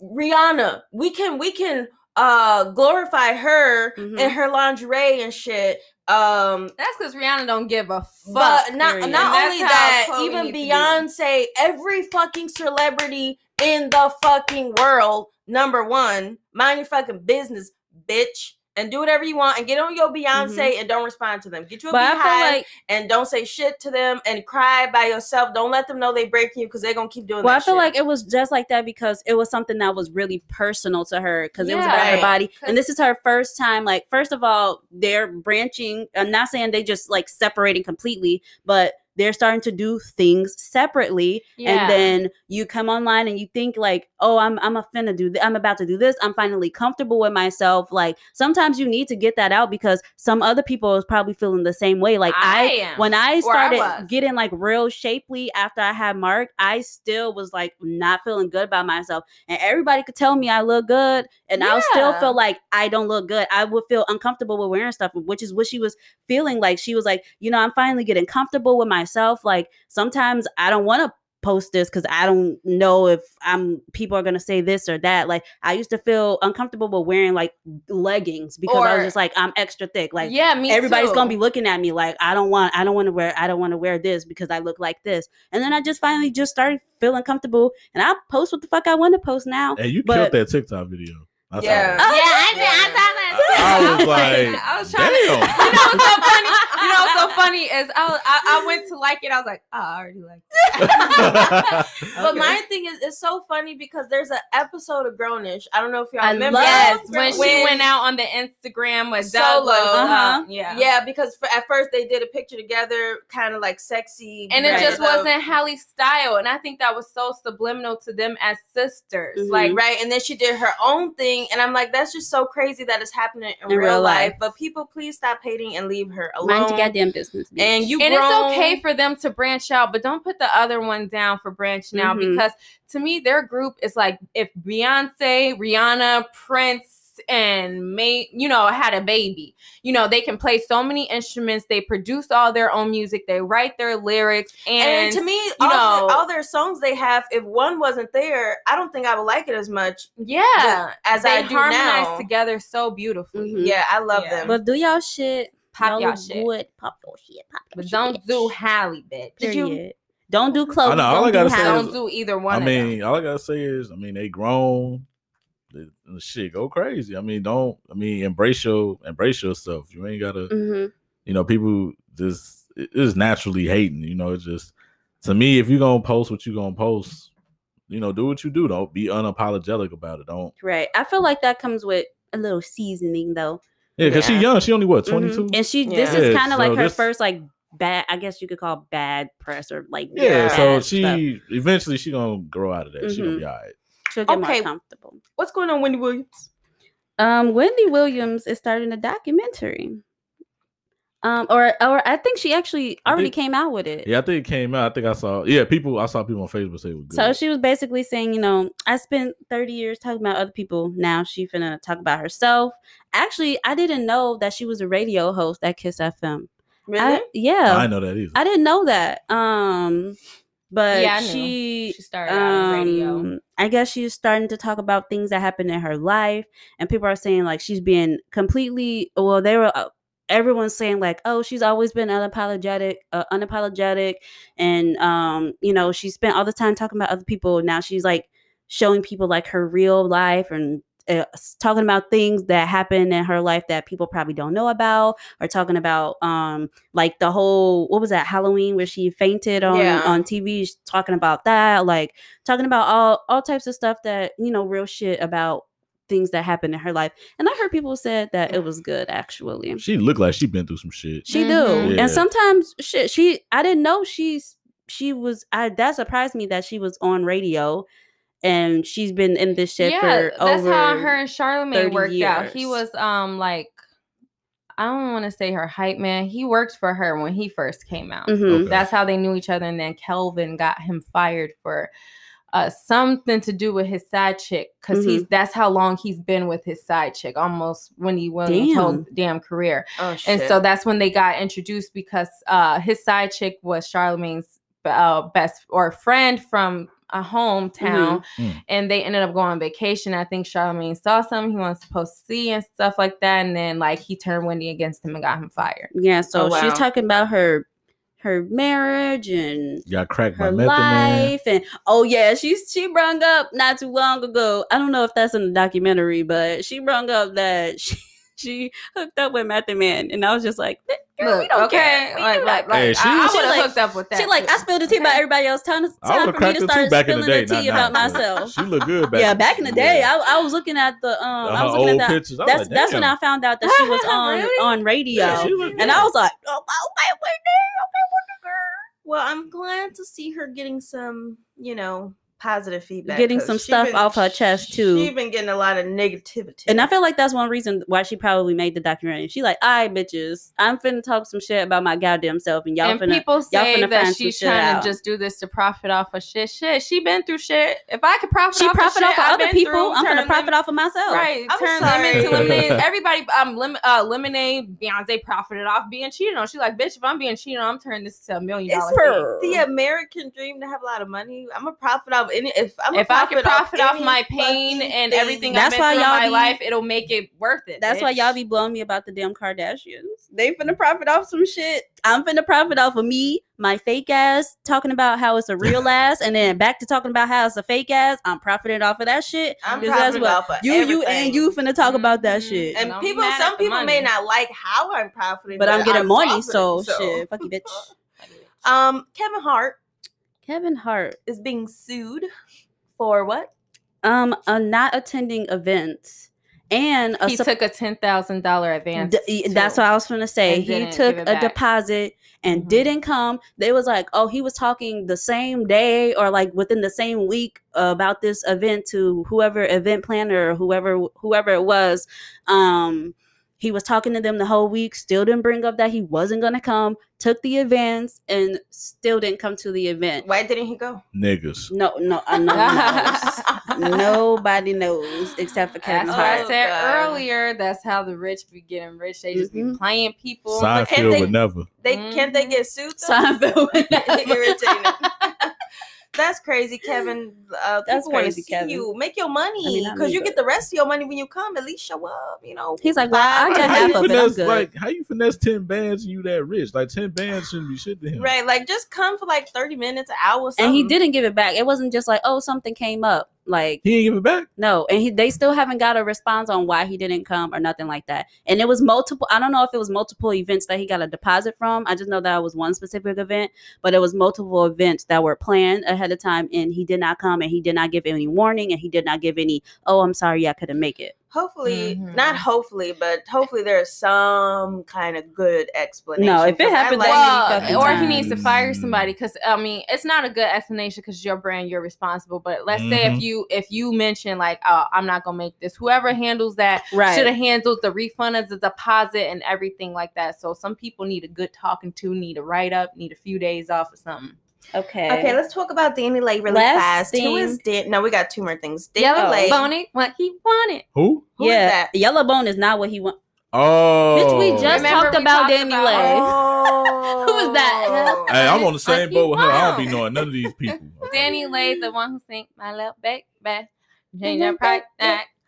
Rihanna. We can we can uh glorify her Mhm. and her lingerie and shit. Um That's because Rihanna don't give a fuck. but not period. not that's only that, Chloe even to be. Beyonce, every fucking celebrity in the fucking world, number one, mind your fucking business, bitch. And do whatever you want and get on your Beyonce mm-hmm. and don't respond to them. Get you a But BeyHive like and don't say shit to them and cry by yourself. Don't let them know they breaking you because they're gonna keep doing well, I feel shit. like it was just like that because it was something that was really personal to her because it was Yeah. about her body And this is her first time. Like, first of all, they're branching. I'm not saying they just like separating completely, but they're starting to do things separately. Yeah. And then you come online and you think like, oh, I'm I'm a finna do. Th- I'm about to do this. I'm finally comfortable with myself. Like sometimes you need to get that out because some other people is probably feeling the same way. Like I I, am, when I or I started getting like real shapely after I had Mark, I still was like not feeling good about myself. And everybody could tell me I look good, and I'll still Yeah. feel like I don't look good. I would feel uncomfortable with wearing stuff, which is what she was feeling like. She was like, you know, I'm finally getting comfortable with myself. Like sometimes I don't want to post this because I don't know if I'm people are gonna say this or that. Like I used to feel uncomfortable with wearing like leggings because I was just like I'm extra thick. Like yeah, me everybody's too. gonna be looking at me like I don't want I don't want to wear I don't want to wear this because I look like this. And then I just finally just started feeling comfortable and I post what the fuck I want to post now. And you But- killed that TikTok video. I saw Yeah. it. Oh, yeah, I, did, I saw that. too. I was like, I was trying to. damn. You know what's so funny? You know what's so funny is I, was- I I went to like it. I was like, oh, I already like. It. But Okay. my thing is, it's so funny because there's an episode of Grown-ish. I don't know if y'all I remember. Yes, when she went out on the Instagram with Solo, Douglas. uh-huh. yeah. Yeah, because f- at first they did a picture together, kind of like sexy, And it just wasn't Halle style. And I think that was so subliminal to them as sisters. Mhm. Like, right. And then she did her own thing, and I'm like, that's just so crazy that it's happening in, In real, real life. life. But people, please stop hating and leave her alone. Mind your goddamn business. bitch. and you and grown. it's okay for them to branch out, but don't put the other one down for branching out Mhm. because to me, their group is like if Beyonce, Rihanna, Prince, and May, you know, had a baby. You know, they can play so many instruments. They produce all their own music. They write their lyrics, and, And, to me, you all, know- the- all their songs they have, if one wasn't there, I don't think I would like it as much yeah, as they I do harmonize now. together so beautifully. Mhm. Yeah, I love Yeah. them. But do y'all shit. Pop y'all look shit. Good. Pop your shit. Pop your But shit, don't do Halle, bitch. Did you- Period. Don't do Chloe. I know, all don't I gotta do say Halle. is- Don't do either one. I of mean, them. all I gotta say is, I mean, they grown. The, the shit go crazy. I mean, don't. I mean, embrace your embrace yourself. You ain't gotta. Mhm. You know, people just it is naturally hating. You know, it's just to me. If you gonna post what you gonna post, you know, do what you do. Don't be unapologetic about it. Don't. Right. I feel like that comes with a little seasoning though. Yeah, because Yeah. she young. She only what twenty two. And she this is kind of so like her this- first like bad I guess you could call bad press or like Yeah, bad so stuff. she eventually she gonna grow out of that. She gonna Mhm. be all right. she'll get Okay. more comfortable. What's going on, Wendy Williams? Um, Wendy Williams is starting a documentary. Um, or or I think she actually already think- came out with it. Yeah, I think it came out. I think I saw. Yeah, people. I saw people on Facebook say it was good. So she was basically saying, you know, I spent 30 years talking about other people. Now she finna talk about herself. Actually, I didn't know that she was a radio host at Kiss FM. Really? I, yeah. I know that either. I didn't know that. Um, but Yeah, I she She started out on radio. um, I guess she's starting to talk about things that happened in her life, and people are saying like she's being completely. Well, they were. Everyone's saying like, oh, she's always been unapologetic, uh, unapologetic, and um, you know, she spent all the time talking about other people. Now she's like showing people like her real life and. Uh, talking about things that happened in her life that people probably don't know about or talking about um like the whole what was that Halloween where she fainted on Yeah. on TV talking about that like talking about all all types of stuff that you know real shit about things that happened in her life and I heard people said that it was good actually She looked like she'd been through some shit. she Mhm. do Yeah. and sometimes shit she I didn't know she's she was I that surprised me that she was on radio and she's been in this shit yeah, for that's over how her and Charlemagne 30 worked out. He was um like I don't want to say her hype man. He worked for her when he first came out. Mhm. Okay. That's how they knew each other. And then Kevin got him fired for uh something to do with his side chick because he's Mm-hmm. that's how long he's been with his side chick, almost Wendy Williams' whole Damn. damn career. oh, And so that's when they got introduced because uh his side chick was Charlemagne's uh, best or friend from a hometown Mhm. Mm. and they ended up going on vacation. I think Charlemagne saw something he wasn't supposed to see and stuff like that. And then like he turned Wendy against him and got him fired. yeah so Oh, wow. she's talking about her her marriage and Got cracked by her Man. life and oh yeah she she brung up not too long ago i don't know if that's in the documentary but she brung up that she, she hooked up with Method Man and i was just like girl, we Look, don't okay, care. We like do like, not like Hey, she- I, I would have like- hooked up with that. she like i spilled the tea about everybody else time, I time would have for me to her too start back in the spilling day. the tea not about now, myself She looked good back. yeah back in the day Yeah. I, I was looking at the um i was looking old at that pictures. That's like, that's when i found out that she was on Really? on radio Yeah, she and good. i was like oh, okay Whitney, okay Wonder girl well, I'm glad to see her getting some, you know, positive feedback. Getting some she stuff off her chest, too. She's been getting a lot of negativity. And I feel like that's one reason why she probably made the documentary. She like, all right, bitches, I'm finna talk some shit about my goddamn self, and y'all and finna. people y'all say finna that she's some shit trying out. to just do this to profit off of shit. Shit, she been through shit. If I could profit she off profit of off of other people. through, I'm gonna profit lim- off of myself. Right, I'm turn sorry. lemon to lemonade. Everybody, um, lim- uh, lemonade. Beyonce profited off being cheated on. She's like, bitch, if I'm being cheated on, I'm turning this to a million it's dollar the American dream to have a lot of money. I'm a profit off any. If I'm a if I can profit off any my pain and everything That's I've been why through y'all my be- life, it'll make it worth it. That's why y'all be blowing me about the damn Kardashians. They finna profit off some shit. I'm finna profit off of me, my fake ass, talking about how it's a real ass, and then back to talking about how it's a fake ass. I'm profiting off of that shit. I'm 'Cause that's profiting what off of you, you, and you finna talk about that shit. And Don't people, some at the people may not like how I'm profiting, but I'm getting money, profiting, so, shit, fuck you, bitch. Um, Kevin Hart Kevin Hart, is being sued for what? um, uh, not attending events and a He sup- took a ten thousand dollar advance. D- that's what I was gonna say. He took a back. deposit and Mhm. didn't come. They was like, oh, he was talking the same day or like within the same week about this event to whoever event planner or whoever whoever it was. Um, He was talking to them the whole week, still didn't bring up that he wasn't gonna come, took the advance, and still didn't come to the event. Why didn't he go? Niggas. No, no, I know. Nobody knows except for Kevin That's what I said God. earlier. That's how the rich be getting rich. They just Mhm. be playing people. Seinfeld they- would never. They can't they get sued? though? Seinfeld. Irritating. That's crazy, Kevin. Uh, That's people crazy, see Kevin. you. Make your I money mean, I because mean, you get the rest of your money when you come. At least show up. You know. He's like, well, I got how half you of it. I'm finesse, good. like how you finesse ten bands and you that rich? Like ten bands shouldn't be shit to him. Right, like just come for like thirty minutes, an hour. and he didn't give it back. It wasn't just like, oh, something came up. Like, He didn't give it back. no, and he they still haven't got a response on why he didn't come or nothing like that. And it was multiple. I don't know if it was multiple events that he got a deposit from. I just know that it was one specific event, but it was multiple events that were planned ahead of time, and he did not come, and he did not give any warning, and he did not give any. Oh, I'm sorry, I couldn't make it. Hopefully, Mhm. not hopefully, but hopefully there's some kind of good explanation. No, if it happens like- that many fucking Well, or times. he needs to fire somebody because I mean it's not a good explanation because your brand you're responsible. But let's say if Mhm. you if you mention like oh I'm not gonna make this, whoever handles that Right. should have handled the refund as a deposit and everything like that. So some people need a good talking to, need a write up, need a few days off or something. Okay. Okay, let's talk about DaniLeigh really Last fast. Who thing- is Dan? No, we got two more things. Danny Yellow Lay. Bonnet, what he wanted. Who? Who is yeah, that? Yellow Bone is not what he want. Oh, Bitch, we just Remember talked we about talked Danny about- Lay. Oh. Who was that? Hey, I'm on the same boat with her. I don't be knowing none of these people. DaniLeigh, the one who sing my little Back change your price.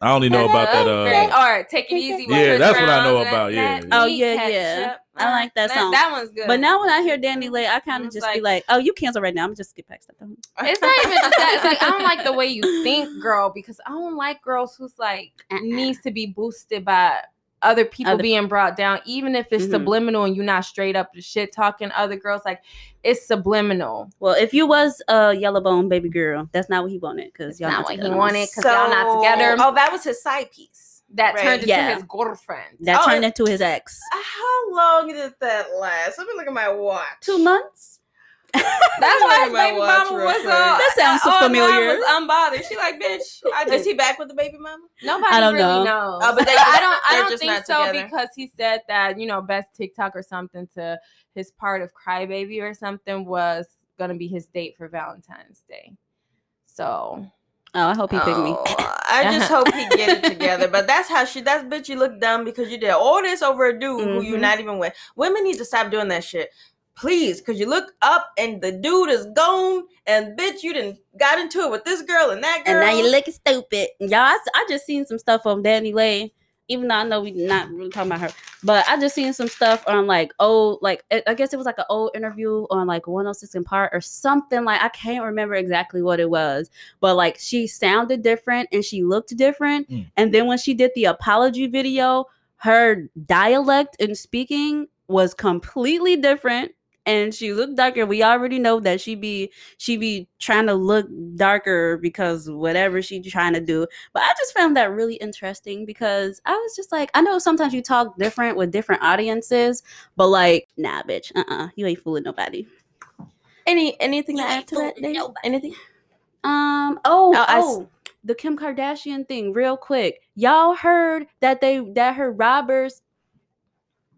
Tag. I only know about that. Upgrade. Uh, or take it easy. Yeah, that's what I know about, yeah, yeah. Oh, yeah, yeah. I like that song. That one's good. But now when I hear DaniLeigh, I kind of It's just be like- like, "Oh, you cancel right now." I'm just skip past that. it's not even just that. It's like I don't like the way you think, girl, because I don't like girls who's like Uh-uh. needs to be boosted by other people Other- being brought down, even if it's Mhm. subliminal and you're not straight up the shit talking other girls. Like it's subliminal. Well, if you was a yellow bone baby girl, that's not what he wanted because y'all not not what he together. wanted. 'cause y'all not together. Oh, that was his side piece. That Right. turned into Yeah. his girlfriend. That Oh, turned into his ex. How long did that last? Let me look at my watch. Two months. That's why his Look at my baby mama real was uh, That sounds so online familiar. Was unbothered. She like, bitch. I Is just he back with the baby mama? Nobody I don't really know. knows. Oh, but they I don't. I don't think so together. because he said that you know best TikTok or something to his part of Crybaby or something was gonna be his date for Valentine's Day. So Oh, I hope he picked me. Oh, I just hope he get it together. But that's how she. That's bitch. You look dumb because you did all this over a dude who you're not even with. Women need to stop doing that shit, please. Because you look up and the dude is gone, and bitch, you didn't got into it with this girl and that girl. And now you're looking stupid. Y'all, I just seen some stuff on DaniLeigh. Even though I know we not really talking about her, but I just seen some stuff on like old, like I I guess it was like an old interview on like 106 & Park or something. Like I can't remember exactly what it was, but like she sounded different and she looked different. Mm. And then when she did the apology video, her dialect and speaking was completely different. And she looked darker. We already know that she be she be trying to look darker because whatever she trying to do. But I just found that really interesting because I was just like, I know sometimes you talk different with different audiences, but like, nah, bitch, uh, uh you ain't fooling nobody. Any anything to add to that? nobody. Anything? Um. Oh. Oh, I oh. the Kim Kardashian thing, real quick. Y'all heard that they that her robbers.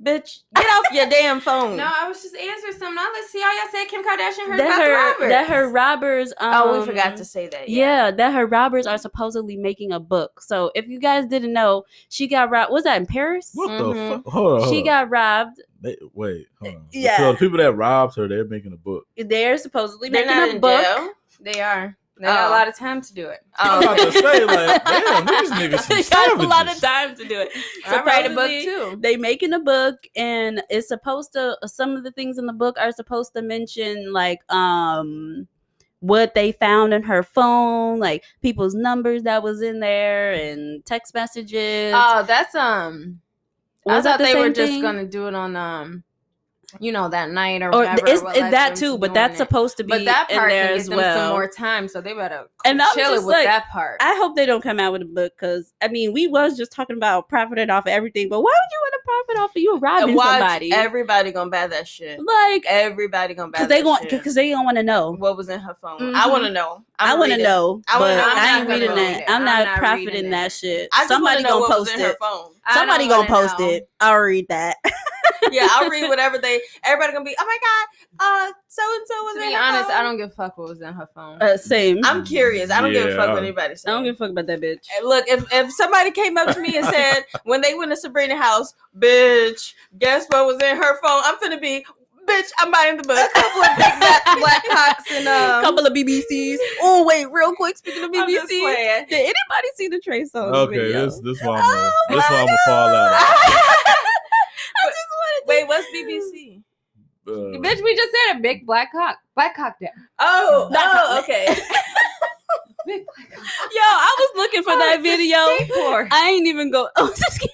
Bitch, get off your damn phone. no, I was just answering something. Now let's see how y'all said Kim Kardashian heard That about the her robbers. that her robbers. Um, oh, we forgot to say that. Yeah. that her robbers are supposedly making a book. So if you guys didn't know, she got robbed. Was that in Paris? what Mhm. the fuck? Hold on. Hold She got robbed. They, wait, hold on. Yeah. So the people that robbed her, they're making a book. They're supposedly They're making not a in book. jail. They are. They got Oh. a lot of time to do it. I'm about to say, like, damn, these niggas some they got a lot of time to do it. I write a book too. They making a book, and it's supposed to. Some of the things in the book are supposed to mention like um what they found in her phone, like people's numbers that was in there, and text messages. Oh, that's um. I Was that thought the they were same just thing? gonna do it on um, you know, that night or or whatever. it's, that too, but that's it. supposed to be But that in part as get them well. some more time, so they better And I'm chill it with like, that part. I hope they don't come out with a book because I mean we was just talking about profiting off of everything, but why would you want to profit off of you robbing Watch, somebody. Everybody gonna buy that shit. like, Everybody gonna buy because they want, because they don't want to know. what was in her phone. Mhm. I want to know. I want to know, I wanna know. I'm I ain't reading that. I'm not, profiting that shit. Somebody gonna post it. phone. Somebody gonna post it. I'll read that. Yeah, I'll read whatever they. Everybody gonna be. Oh my god, uh, so and so was To be honest, phone." I don't give a fuck what was in her phone. Uh, same. I'm curious. I don't give a fuck I- what anybody says. I don't give a fuck about that bitch. And look, if if somebody came up to me and said when they went to Sabrina house, bitch, guess what was in her phone? I'm finna be, bitch, I'm buying the book. A couple of big black, black cocks and um. couple of BBCs. Oh wait, real quick. Speaking of I'm BBCs, did anybody see the Trey Songz Okay, video? this this one I'm gonna, Oh this one I'm gonna fall out. I just wanted to Wait, what's BBC? Uh, Bitch, we just said a big black cock. Black cock down. Oh, Black oh, cock. okay. Big black cock. Yo, I was looking for Oh, that video. skateboard. I ain't even go. Oh, it's a.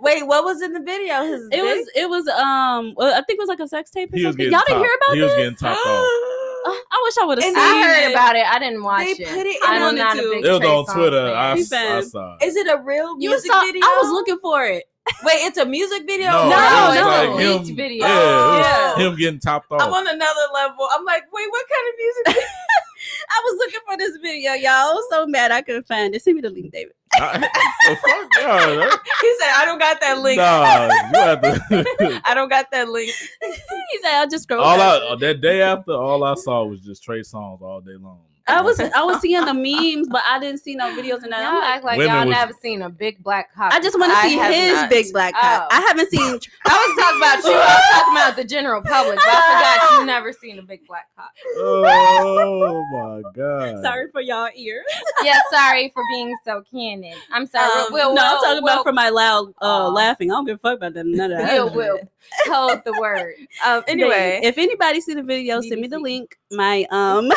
Wait, what was in the video? His it was. It was. Um. Well, I think it was like a sex tape or was something. getting Y'all didn't top- hear about He this? was getting topped off. Uh, I wish I would have And seen. I I heard it. about it. I didn't watch They it. put it I'm in not the a big It was on Twitter. fan. I, He s- I fam. saw it. Is it a real You music saw. video? I was looking for it. Wait, it's a music video. No, No, no. like him. video. Yeah, Yeah. him getting topped off. I'm on another level. I'm like, wait, what kind of music? I was looking for this video, y'all. I was so mad I couldn't find it. Send me the link, David. I, the fuck, yeah, he said, I don't got that link. Nah, to. I don't got that link. He said, "I'll just scroll." all down." I that day after, all I saw was just Trey Songz all day long. I was I was seeing the memes, but I didn't see no videos in that. I'm Y'all like, act like Women y'all was- never seen a big black cock. I just want to I see have his not. big black cock. Oh. I haven't seen. I was talking about you. I was talking about the general public, but I forgot you never seen a big black cock. Oh my god! Sorry for y'all ears. Yeah, sorry for being so candid. I'm sorry. Um, we'll, no, I'm talking we'll, about for my loud uh, laughing. I don't give a fuck about that. None of that. We'll, we'll hold the word. Um, anyway, if anybody see the video, send me the link. My um,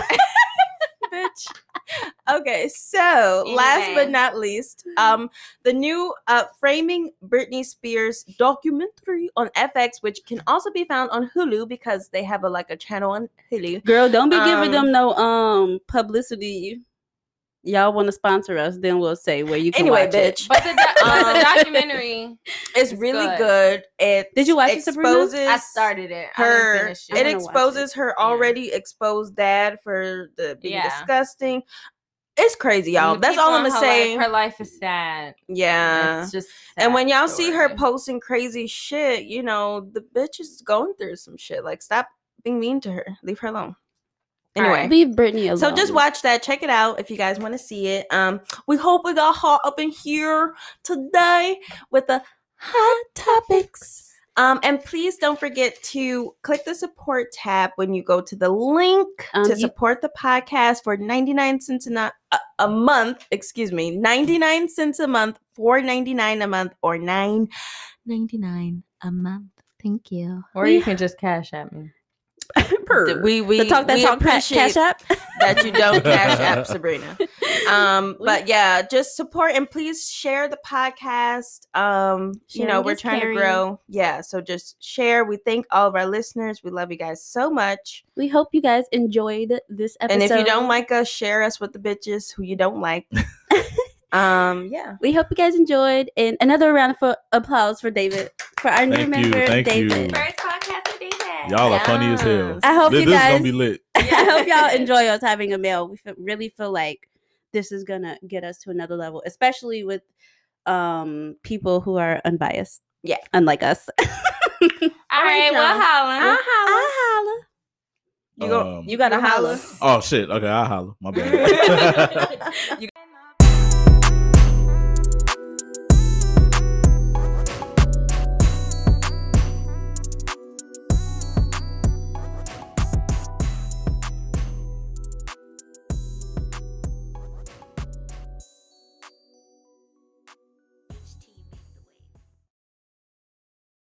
bitch. Okay, so last but not least, um, the new uh framing Britney Spears documentary on FX, which can also be found on Hulu because they have a like a channel on Hulu. girl, don't be giving Um, them no um publicity. Y'all want to sponsor us? Then we'll say where you can Anyway, watch it. bitch. But the, doc- but the Um, documentary, It's, It's really good. good. It Did you watch it, Sabrina? exposes I started it. I didn't her. finish I'm It gonna watch exposes her Yeah. already exposed dad for the being Yeah. disgusting. It's crazy, y'all. That's all I'm in gonna her say. Life, her life is sad. yeah. It's just And when y'all see her posting crazy shit, you know, the bitch is going through some shit. Like, stop being mean to her. Leave her alone. All Anyway. right. leave Britney alone. So just watch that. Check it out if you guys want to see it. Um, we hope we got hot up in here today with the hot topics. Um, and please don't forget to click the support tab when you go to the link Um, to you- support the podcast for 99 cents a, no- a, a month. Excuse me, 99 cents a month, 4.99 a month, or 9.99 a month. Thank you. or you can just cash at me. Per. We we the talk that we talk appreciate cash app. that you don't cash app Sabrina. Um, but yeah, just support and please share the podcast. Um, you know, we're trying caring. to grow. Yeah, so just share. We thank all of our listeners. We love you guys so much. We hope you guys enjoyed this episode. And if you don't like us, share us with the bitches who you don't like. um, yeah. we hope you guys enjoyed. And another round of applause for David for our new Thank you, member, thank you. David. First podcast with David. Y'all are funny as hell. I hope this you this is gonna be lit. I hope y'all enjoy us having a meal. We feel, really feel like this is gonna get us to another level, especially with um people who are unbiased. Yeah. unlike us. All right, y'all. well, holla. I holla. You go. Um, You gotta holla. holla. Oh shit. Okay, I'll holler. My bad. You